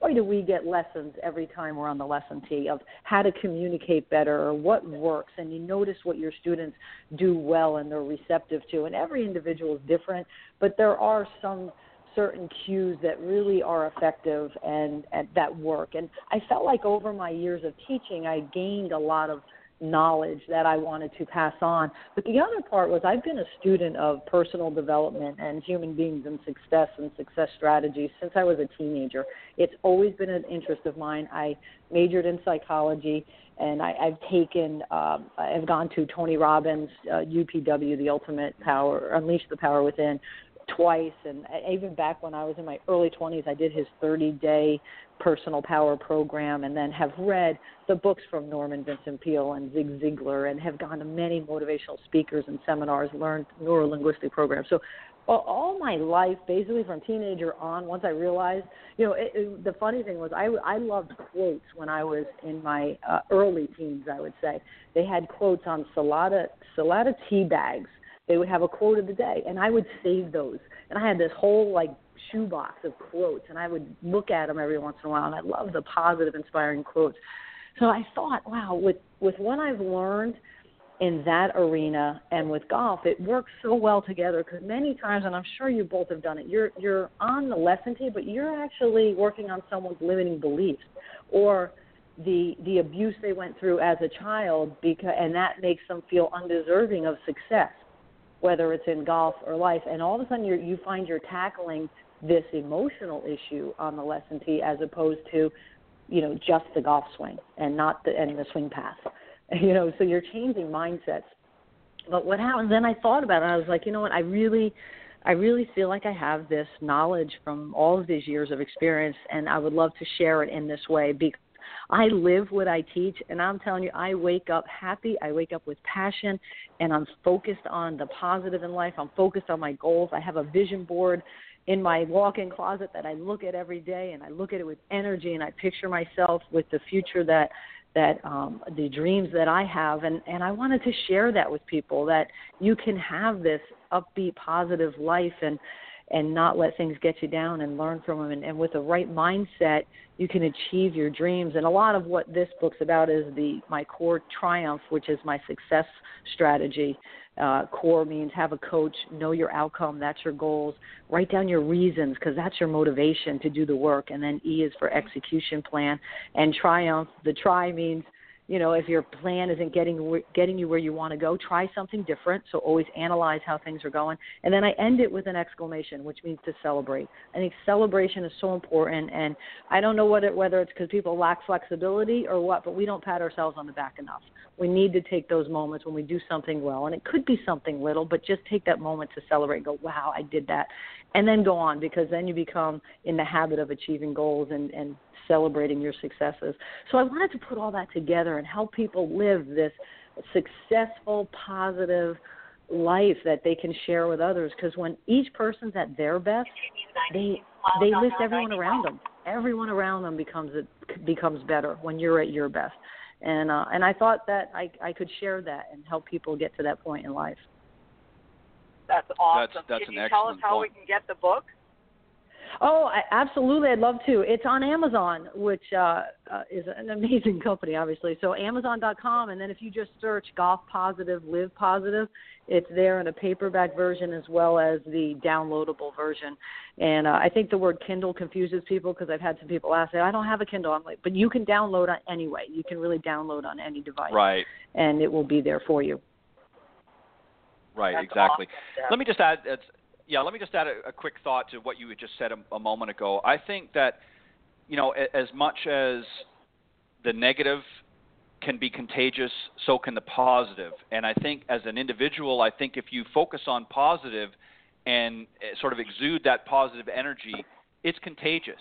boy, do we get lessons every time we're on the lesson tee of how to communicate better or what works. And you notice what your students do well and they're receptive to. And every individual is different, but there are some certain cues that really are effective and, and that work. And I felt like over my years of teaching, I gained a lot of knowledge that I wanted to pass on. But the other part was I've been a student of personal development and human beings and success and success strategies since I was a teenager. It's always been an interest of mine. I majored in psychology and I, I've taken, um, I've gone to Tony Robbins, uh, UPW, the Ultimate Power, Unleash the Power Within, twice and even back when I was in my early 20s I did his 30 day personal power program and then have read the books from Norman Vincent Peale and Zig Ziglar and have gone to many motivational speakers and seminars learned neurolinguistic programs. So all my life basically from teenager on once I realized you know it, it, the funny thing was I I loved quotes when I was in my uh, early teens I would say. They had quotes on Salada Salada tea bags they would have a quote of the day, and I would save those. And I had this whole like shoebox of quotes, and I would look at them every once in a while. And I love the positive, inspiring quotes. So I thought, wow, with with what I've learned in that arena and with golf, it works so well together because many times, and I'm sure you both have done it, you're you're on the lesson tee, but you're actually working on someone's limiting beliefs or the the abuse they went through as a child because and that makes them feel undeserving of success whether it's in golf or life, and all of a sudden you you find you're tackling this emotional issue on the lesson tee as opposed to, you know, just the golf swing and not the and the swing path. (laughs) You know, so you're changing mindsets. But what happens then I thought about it, I was like, you know what, I really I really feel like I have this knowledge from all of these years of experience and I would love to share it in this way because I live what I teach, and I'm telling you, I wake up happy. I wake up with passion, and I'm focused on the positive in life. I'm focused on my goals. I have a vision board in my walk-in closet that I look at every day, and I look at it with energy, and I picture myself with the future that that um, the dreams that I have, and and I wanted to share that with people that you can have this upbeat, positive life, and and not let things get you down and learn from them. And, and with the right mindset, you can achieve your dreams. And a lot of what this book's about is the my core triumph, which is my success strategy. Uh, core means have a coach, know your outcome, that's your goals. Write down your reasons because that's your motivation to do the work. And then E is for execution plan. And triumph, the try means you know if your plan isn't getting getting you where you want to go try something different. So always analyze how things are going. And then i end it with an exclamation which means to celebrate. I think celebration is so important and i don't know what it, whether it's because people lack flexibility or what but we don't pat ourselves on the back enough. We need to take those moments when we do something well and it could be something little but just take that moment to celebrate and go wow i did that and then go on because then you become in the habit of achieving goals and and celebrating your successes. So I wanted to put all that together and help people live this successful, positive life that they can share with others. Because when each person's at their best they they lift everyone around them. Everyone around them becomes it becomes better when you're at your best. And uh and i thought that i i could share that and help people get to that point in life. That's awesome. that's, that's can you tell us how point. we can get the book Oh, I, absolutely! I'd love to. It's on Amazon, which uh, uh, is an (laughs) amazing company, obviously. So Amazon.com, and then if you just search "Golf Positive, Live Positive," it's there in a paperback version as well as the downloadable version. And uh, I think the word Kindle confuses people because I've had some people ask, "I don't have a Kindle." I'm like, "But you can download on anyway. You can really download on any device, right? And it will be there for you." Right, That's exactly. Awesome, Let me just add. Yeah, let me just add a, a quick thought to what you had just said a, a moment ago. I think that, you know, as much as the negative can be contagious, so can the positive. And I think as an individual, I think if you focus on positive and eh, sort of exude that positive energy, it's contagious.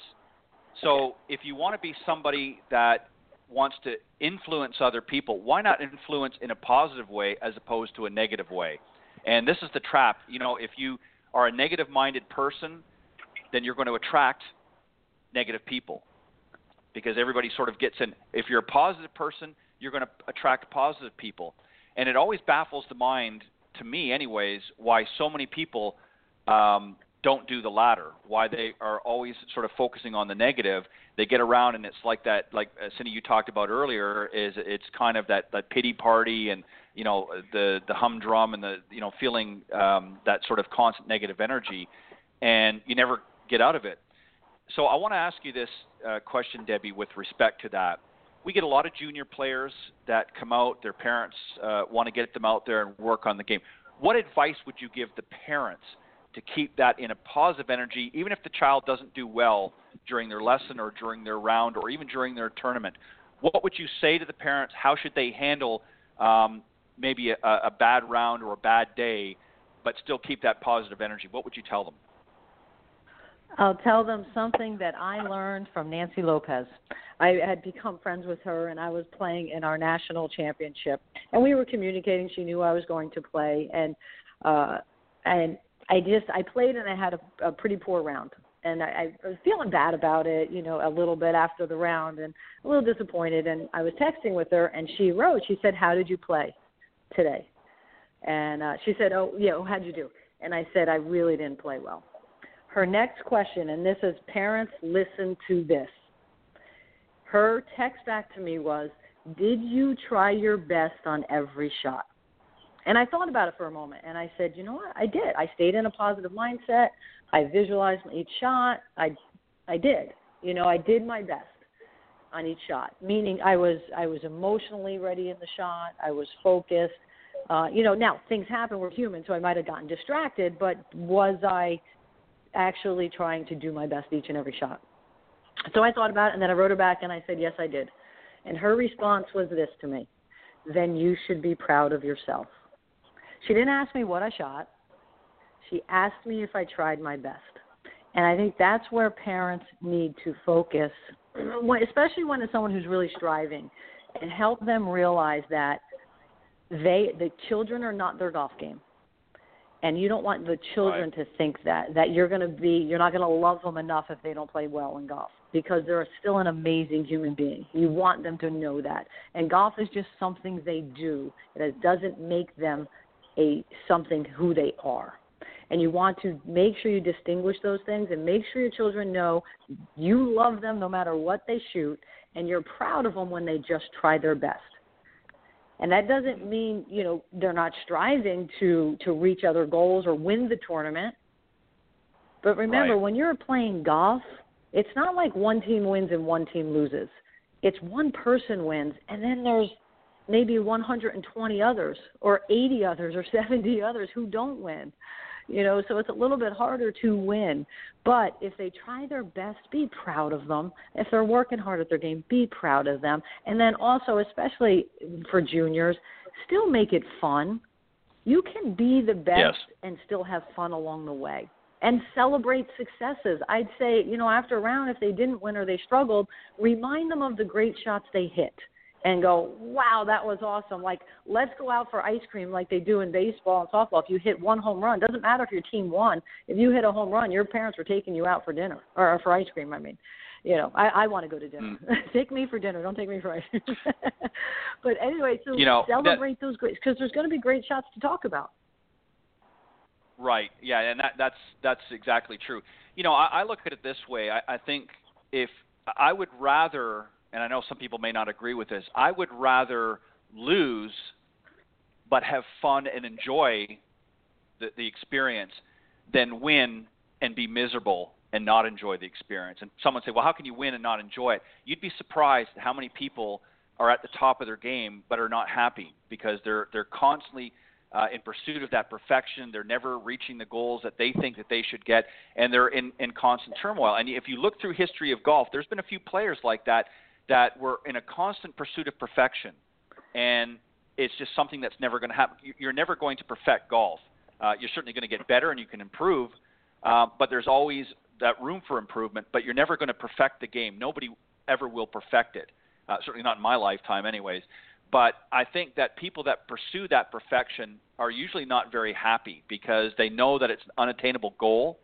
So if you want to be somebody that wants to influence other people, why not influence in a positive way as opposed to a negative way? And this is the trap. You know, if you are a negative minded person, then you're going to attract negative people because everybody sort of gets in. If you're a positive person, you're going to attract positive people. And it always baffles the mind, to me, anyways, why so many people um, don't do the latter. Why they are always sort of focusing on the negative. They get around, and it's like that. Like uh, Cindy, you talked about earlier, is it's kind of that that pity party and you know the the humdrum and the you know feeling um, that sort of constant negative energy, and you never get out of it. So I want to ask you this uh, question, Debbie, with respect to that. We get a lot of junior players that come out. Their parents uh, want to get them out there and work on the game. What advice would you give the parents to keep that in a positive energy, even if the child doesn't do well during their lesson or during their round or even during their tournament? What would you say to the parents? How should they handle um, maybe a, a bad round or a bad day, but still keep that positive energy, what would you tell them? I'll tell them something that I learned from Nancy Lopez. I had become friends with her, and I was playing in our national championship, and we were communicating. She knew I was going to play, and uh, and I just I played, and I had a, a pretty poor round, and I, I was feeling bad about it, you know, a little bit after the round, and a little disappointed. And I was texting with her, and she wrote, she said, "How did you play?" Today. And uh, she said, Oh, yeah, well, how'd you do? And I said, I really didn't play well. Her next question, and this is parents, listen to this. Her text back to me was, Did you try your best on every shot? And I thought about it for a moment and I said, You know what? I did. I stayed in a positive mindset. I visualized each shot. I, I did. You know, I did my best on each shot. Meaning, I was I was emotionally ready in the shot. I was focused. Uh, you know, now things happen. We're human, so I might have gotten distracted. But was I actually trying to do my best each and every shot? So I thought about it, and then I wrote her back, and I said, yes, I did. And her response was this to me: Then you should be proud of yourself. She didn't ask me what I shot. She asked me if I tried my best. And I think that's where parents need to focus (clears throat) especially when it's someone who's really striving, and help them realize that they the children are not their golf game, and you don't want the children right. to think that that you're going to be you're not going to love them enough if they don't play well in golf because they're still an amazing human being. You want them to know that. And golf is just something they do. It doesn't make them a something who they are. And you want to make sure you distinguish those things and make sure your children know you love them no matter what they shoot and you're proud of them when they just try their best. And that doesn't mean, you know, they're not striving to to reach other goals or win the tournament. But remember, right. when you're playing golf, it's not like one team wins and one team loses. It's one person wins and then there's maybe 120 others or 80 others or (laughs) 70 others who don't win you know so it's a little bit harder to win. But if they try their best be proud of them. If they're working hard at their game be proud of them. And then also especially for juniors still make it fun. You can be the best yes. and still have fun along the way and celebrate successes. I'd say, you know, after a round, if they didn't win or they struggled, remind them of the great shots they hit and go, wow, that was awesome. Like, let's go out for ice cream like they do in baseball and softball. If you hit one home run, doesn't matter if your team won. If you hit a home run, your parents were taking you out for dinner or for ice cream. I mean, you know, I, I want to go to dinner. Mm. (laughs) take me for dinner. Don't take me for ice cream. (laughs) but anyway, so you know, celebrate that, those great because there's going to be great shots to talk about. Right. Yeah, and that that's that's exactly true. You know, I, I look at it this way. I, I think if I would rather and I know some people may not agree with this, I would rather lose but have fun and enjoy the, the experience than win and be miserable and not enjoy the experience. And someone say, well, how can you win and not enjoy it? You'd be surprised how many people are at the top of their game but are not happy because they're they're constantly uh, in pursuit of that perfection. They're never reaching the goals that they think that they should get, and they're in, in constant turmoil. And if you look through history of golf, there's been a few players like that that were in a constant pursuit of perfection, and it's just something that's never going to happen. You're never going to perfect golf. Uh, you're certainly going to get better and you can improve, uh, but there's always that room for improvement. But you're never going to perfect the game. Nobody ever will perfect it. Uh, certainly not in my lifetime, anyways. But I think that people that pursue that perfection are usually not very happy because they know that it's an unattainable goal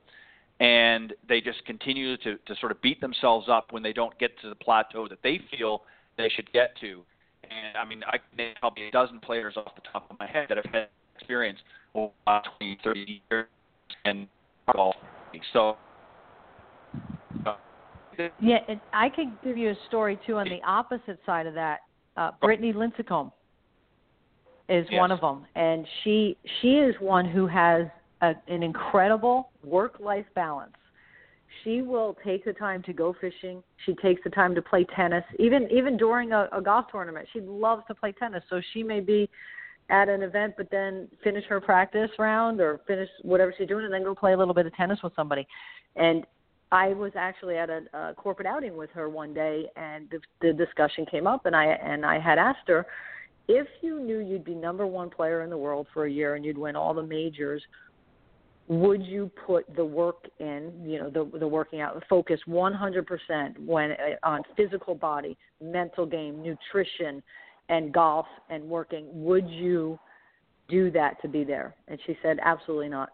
and they just continue to, to sort of beat themselves up when they don't get to the plateau that they feel they should get to. And I mean, I can name probably a dozen players off the top of my head that have had experience over 20, 30 years and golf. So. Uh, yeah, and I could give you a story too on the opposite side of that. Uh, Brittany Lincicome is yes. one of them, and she she is one who has a, an incredible work life balance. She will take the time to go fishing. She takes the time to play tennis, even even during a, a golf tournament. She loves to play tennis, so she may be at an event, but then finish her practice round or finish whatever she's doing, and then go play a little bit of tennis with somebody. And I was actually at a, a corporate outing with her one day, and the, the discussion came up, and I and I had asked her if you knew you'd be number one player in the world for a year and you'd win all the majors, would you put the work in, you know, the the working out, focus 100% when uh, on physical body, mental game, nutrition, and golf and working? Would you do that to be there? And she said, absolutely not.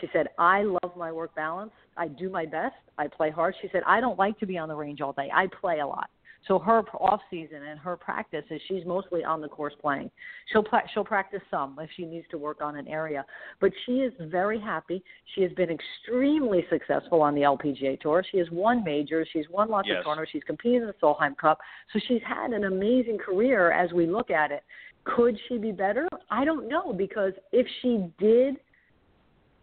She said, I love my work balance. I do my best. I play hard. She said, I don't like to be on the range all day. I play a lot. So her off season and her practice is she's mostly on the course playing. She'll pla- she'll practice some if she needs to work on an area, but she is very happy. She has been extremely successful on the LPGA tour. She has won majors. She's won lots yes. of tournaments. She's competed in the Solheim Cup. So she's had an amazing career as we look at it. Could she be better? I don't know because if she did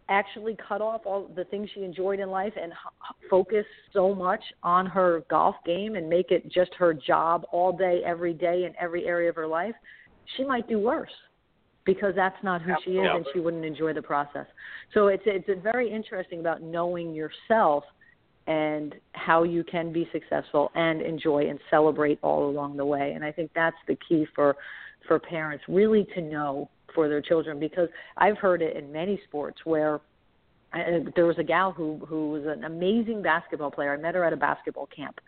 actually cut off all the things she enjoyed in life and h- focus so much on her golf game and make it just her job all day, every day, in every area of her life, she might do worse because that's not who Absolutely. she is and she wouldn't enjoy the process. So it's it's very interesting about knowing yourself and how you can be successful and enjoy and celebrate all along the way. And I think that's the key for for parents really to know for their children because I've heard it in many sports where uh, there was a gal who who was an amazing basketball player. I met her at a basketball camp,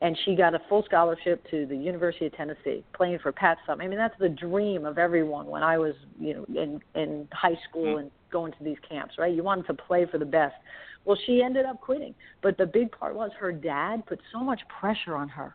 and she got a full scholarship to the University of Tennessee, playing for Pat Summitt. I mean, that's the dream of everyone when I was, you know, in in high school mm-hmm. and going to these camps, right? You wanted to play for the best. Well, she ended up quitting, but the big part was her dad put so much pressure on her,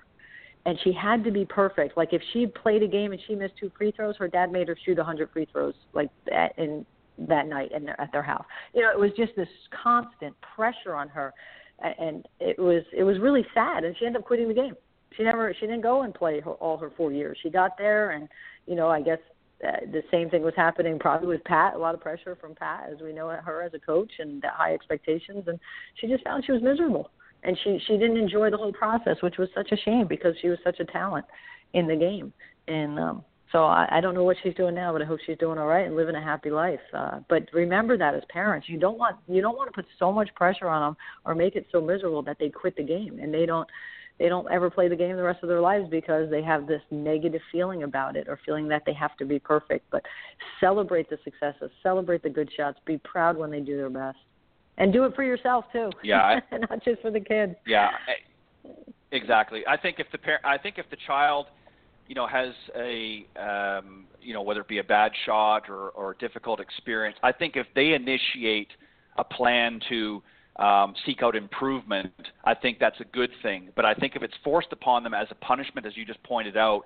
and she had to be perfect. Like if she played a game and she missed two free throws, her dad made her shoot a 100 free throws, like that in that night in their, at their house. You know, it was just this constant pressure on her and it was it was really sad and she ended up quitting the game she never she didn't go and play her, all her four years she got there and you know i guess uh, the same thing was happening probably with pat a lot of pressure from pat as we know her as a coach and high expectations and she just found she was miserable and she she didn't enjoy the whole process which was such a shame because she was such a talent in the game and um so I, I don't know what she's doing now, but I hope she's doing all right and living a happy life. Uh, but remember that as parents, you don't want you don't want to put so much pressure on them or make it so miserable that they quit the game and they don't they don't ever play the game the rest of their lives because they have this negative feeling about it or feeling that they have to be perfect. But celebrate the successes, celebrate the good shots, be proud when they do their best, and do it for yourself too. Yeah, I, (laughs) not just for the kids. Yeah, exactly. I think if the par- I think if the child you know, has a, um, you know, whether it be a bad shot or, or a difficult experience, I think if they initiate a plan to um, seek out improvement, I think that's a good thing. But I think if it's forced upon them as a punishment, as you just pointed out,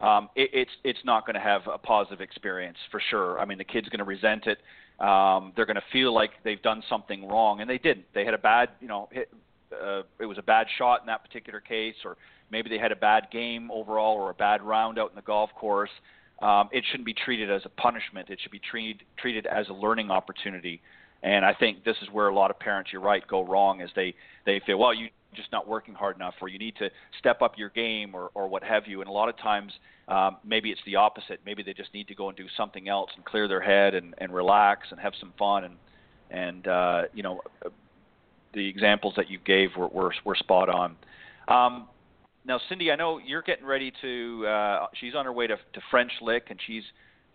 um, it, it's it's not going to have a positive experience for sure. I mean, the kid's going to resent it. Um, they're going to feel like they've done something wrong, and they didn't. They had a bad, you know, hit, uh, it was a bad shot in that particular case, or maybe they had a bad game overall or a bad round out in the golf course, um, it shouldn't be treated as a punishment. It should be treated treated as a learning opportunity. And I think this is where a lot of parents, you're right, go wrong is they they feel, well, you just not working hard enough, or you need to step up your game, or or what have you. And a lot of times, um, maybe it's the opposite. Maybe they just need to go and do something else and clear their head and and relax and have some fun. And and uh, you know, the examples that you gave were were, were spot on. Um, now, Cindy, I know you're getting ready to. Uh, she's on her way to, to French Lick, and she's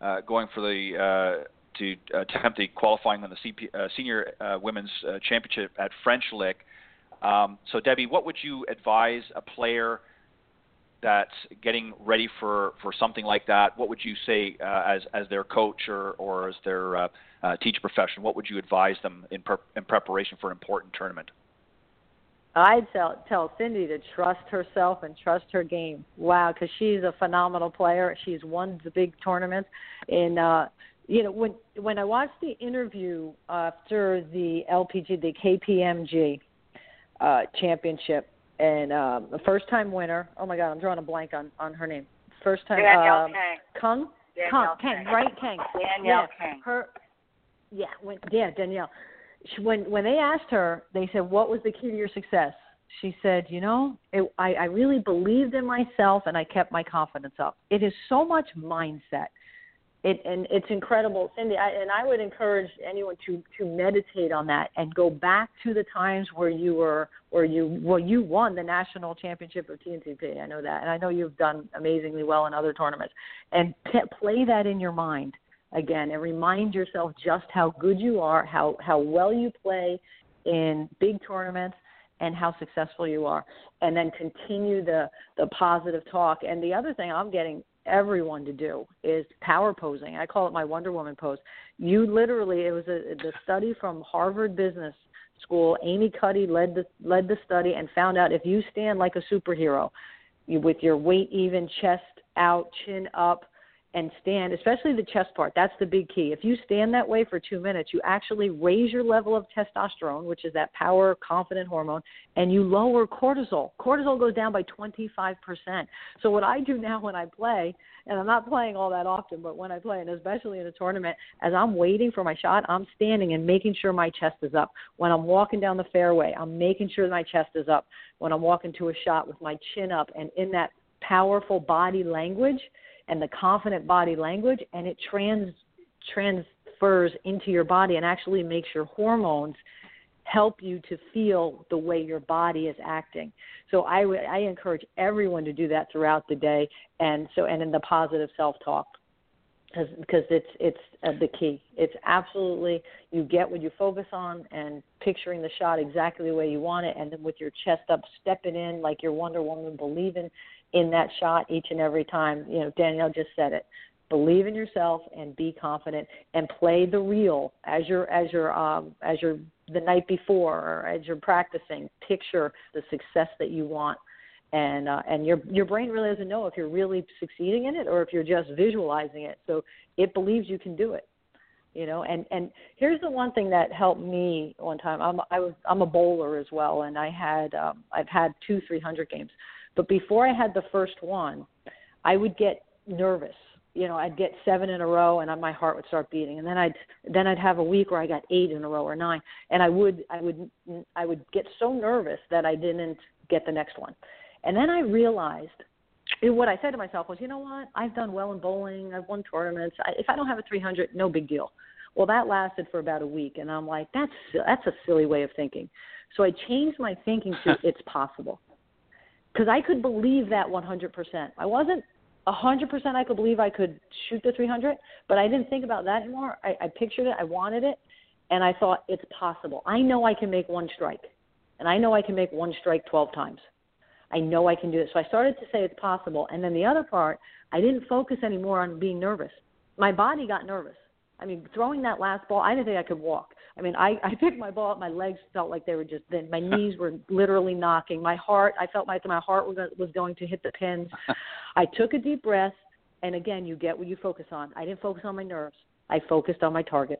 uh, going for the uh, to attempt the qualifying on the CP, uh, senior uh, women's championship at French Lick. Um, so, Debbie, what would you advise a player that's getting ready for, for something like that? What would you say uh, as as their coach or or as their uh, uh, teacher profession? What would you advise them in, in preparation for an important tournament? I'd tell tell Cindy to trust herself and trust her game. Wow, because she's a phenomenal player. She's won the big tournaments. And uh, you know, when when I watched the interview after the LPG, the KPMG uh, championship, and um, the first time winner. Oh my God, I'm drawing a blank on on her name. First time. Danielle um, Kang. Kung. Danielle Kang, Kang, right? Kang. Danielle yeah, Kang. Her. Yeah, when yeah Danielle she, when when they asked her, they said, "What was the key to your success?" She said, "You know, it, I, I really believed in myself and I kept my confidence up. It is so much mindset. It and it's incredible, Cindy. I, and I would encourage anyone to to meditate on that and go back to the times where you were where you well you won the national championship of T&CP. I know that, and I know you've done amazingly well in other tournaments. And play that in your mind again and remind yourself just how good you are, how how well you play in big tournaments and how successful you are and then continue the the positive talk and the other thing I'm getting everyone to do is power posing. I call it my Wonder Woman pose. You literally it was a the study from Harvard Business School. Amy Cuddy led the led the study and found out if you stand like a superhero you, with your weight even, chest out, chin up, and stand, especially the chest part. That's the big key. If you stand that way for two minutes, you actually raise your level of testosterone, which is that power, confident hormone, and you lower cortisol. Cortisol goes down by 25%. So, what I do now when I play, and I'm not playing all that often, but when I play, and especially in a tournament, as I'm waiting for my shot, I'm standing and making sure my chest is up. When I'm walking down the fairway, I'm making sure my chest is up. When I'm walking to a shot with my chin up and in that powerful body language, and the confident body language and it trans transfers into your body and actually makes your hormones help you to feel the way your body is acting. So I I encourage everyone to do that throughout the day and so and in the positive self-talk. because it's it's uh, the key. It's absolutely you get what you focus on and picturing the shot exactly the way you want it, and then with your chest up, stepping in like your Wonder Woman, believing in that shot each and every time. You know, Danielle just said it. Believe in yourself and be confident, and play the real as you're as you're um, as you're the night before or as you're practicing. Picture the success that you want and uh, and your your brain really doesn't know if you're really succeeding in it or if you're just visualizing it. So it believes you can do it, you know. And and here's the one thing that helped me one time. I'm I was I'm a bowler as well, and I had um, I've had two 300 games, but before I had the first one, I would get nervous. You know, I'd get seven in a row, and my heart would start beating. And then I'd then I'd have a week where I got eight in a row or nine, and I would I would I would get so nervous that I didn't get the next one and then I realized what I said to myself was, you know what? I've done well in bowling. I've won tournaments. I, if I don't have a 300, no big deal. Well, that lasted for about a week, and I'm like, that's that's a silly way of thinking. So I changed my thinking to (laughs) it's possible, because I could believe that 100%. I wasn't 100% I could believe I could shoot the 300, but I didn't think about that anymore. I, I pictured it, I wanted it, and I thought it's possible. I know I can make one strike, and I know I can make one strike 12 times. I know I can do it. So I started to say it's possible. And then the other part, I didn't focus anymore on being nervous. My body got nervous. I mean, throwing that last ball, I didn't think I could walk. I mean, I, I picked my ball up. My legs felt like they were just, then my (laughs) knees were literally knocking. My heart, I felt like my heart was, was going to hit the pins. (laughs) I took a deep breath. And again, you get what you focus on. I didn't focus on my nerves. I focused on my target.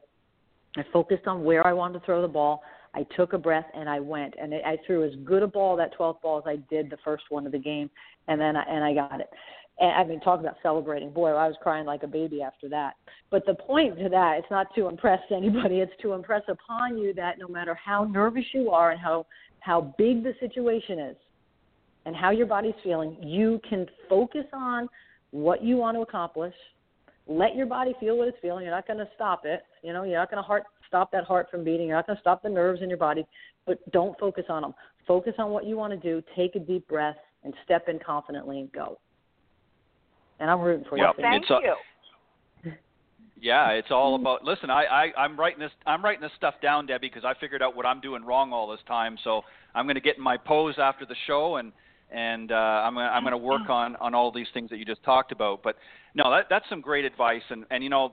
I focused on where I wanted to throw the ball. I took a breath and I went and I threw as good a ball that 12th ball as I did the first one of the game, and then I, and I got it. And I mean, talk about celebrating. Boy, I was crying like a baby after that. But the point to that, it's not to impress anybody. It's to impress upon you that no matter how nervous you are and how how big the situation is, and how your body's feeling, you can focus on what you want to accomplish. Let your body feel what it's feeling. You're not going to stop it. You know, you're not going to heart stop that heart from beating. You're not going to stop the nerves in your body, but don't focus on them. Focus on what you want to do. Take a deep breath and step in confidently and go. And I'm rooting for you. Well, thank you. Yeah, it's all about. Listen, I, I I'm writing this. I'm writing this stuff down, Debbie, because I figured out what I'm doing wrong all this time. So I'm going to get in my pose after the show, and and uh, I'm gonna, I'm going to work on on all these things that you just talked about. But no, that that's some great advice, and and you know,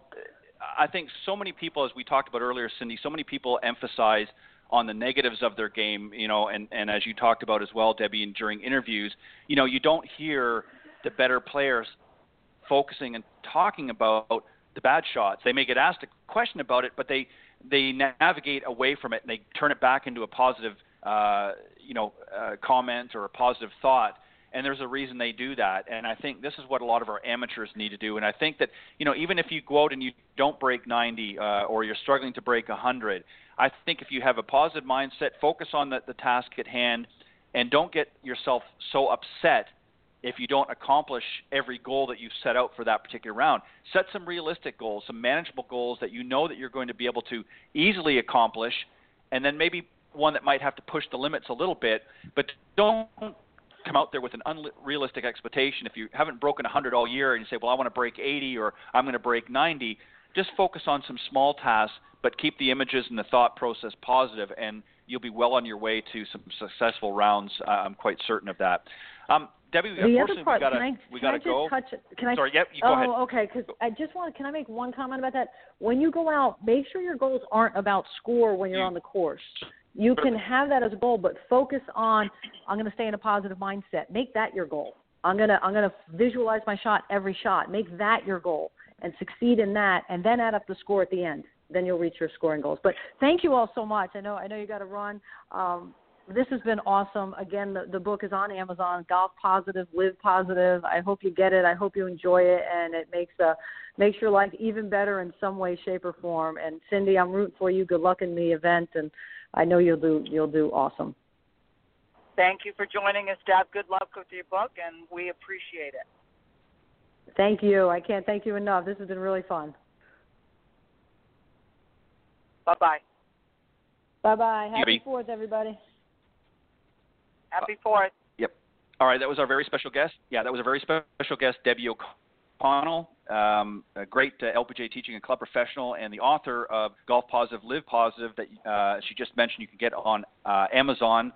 I think so many people, as we talked about earlier, Cindy, so many people emphasize on the negatives of their game, you know, and, and as you talked about as well, Debbie, and during interviews, you know, you don't hear the better players focusing and talking about the bad shots. They may get asked a question about it, but they they navigate away from it and they turn it back into a positive, uh, you know, uh, comment or a positive thought and there's a reason they do that. And I think this is what a lot of our amateurs need to do. And I think that you know even if you go out and you don't break 90 uh, or you're struggling to break 100, I think if you have a positive mindset, focus on the, the task at hand, and don't get yourself so upset if you don't accomplish every goal that you've set out for that particular round. Set some realistic goals, some manageable goals that you know that you're going to be able to easily accomplish, and then maybe one that might have to push the limits a little bit, but don't come out there with an unrealistic expectation. If you haven't broken 100 all year and you say, well, I want to break 80 or I'm going to break 90, just focus on some small tasks, but keep the images and the thought process positive, and you'll be well on your way to some successful rounds. Uh, I'm quite certain of that. Um, Debbie, the other part, we gotta, can I, we can gotta I just go. touch it? Can I? Sorry, yep, you oh, go ahead. okay. Because I just want. Can I make one comment about that? When you go out, make sure your goals aren't about score when you're you, on the course. You can have that as a goal, but focus on I'm going to stay in a positive mindset. Make that your goal. I'm going to I'm going to visualize my shot every shot. Make that your goal and succeed in that and then add up the score at the end. Then you'll reach your scoring goals. But thank you all so much. I know I know you got to run. Um, this has been awesome. Again, the, the book is on Amazon. Golf Positive, Live Positive. I hope you get it. I hope you enjoy it, and it makes a uh, makes your life even better in some way, shape, or form. And Cindy, I'm rooting for you. Good luck in the event, and I know you'll do you'll do awesome. Thank you for joining us, Deb. Good luck with your book, and we appreciate it. Thank you. I can't thank you enough. This has been really fun. Bye bye. Bye bye. Happy Fourth, everybody. Happy Fourth. Yep. All right, that was our very special guest. Yeah, that was a very special guest, Debbie O'Connell, um, a great uh, LPGA teaching and club professional, and the author of Golf Positive, Live Positive, that uh, she just mentioned you can get on uh, Amazon.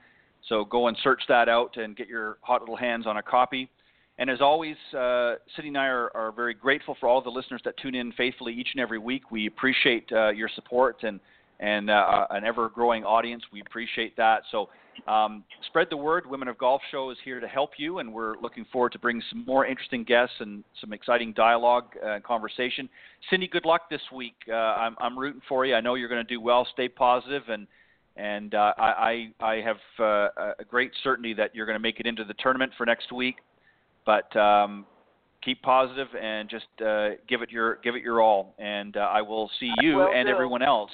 So go and search that out and get your hot little hands on a copy. And as always, uh, Cindy and I are, are, very grateful for all the listeners that tune in faithfully each and every week. We appreciate uh, your support and and uh, an ever growing audience. We appreciate that. So um, spread the word. Women of Golf Show is here to help you, and we're looking forward to bringing some more interesting guests and some exciting dialogue uh, and conversation. Cindy, good luck this week. Uh, I'm, I'm rooting for you. I know you're going to do well. Stay positive, and and uh, I I have uh, a great certainty that you're going to make it into the tournament for next week. But um, keep positive and just uh, give it your give it your all. And uh, I will see you will and do. everyone else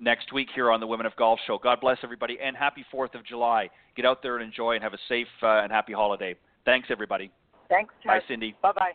next week here on the Women of Golf Show. God bless everybody and happy 4th of July. Get out there and enjoy and have a safe uh, and happy holiday. Thanks, everybody. Thanks. Bye, Cindy. Bye bye.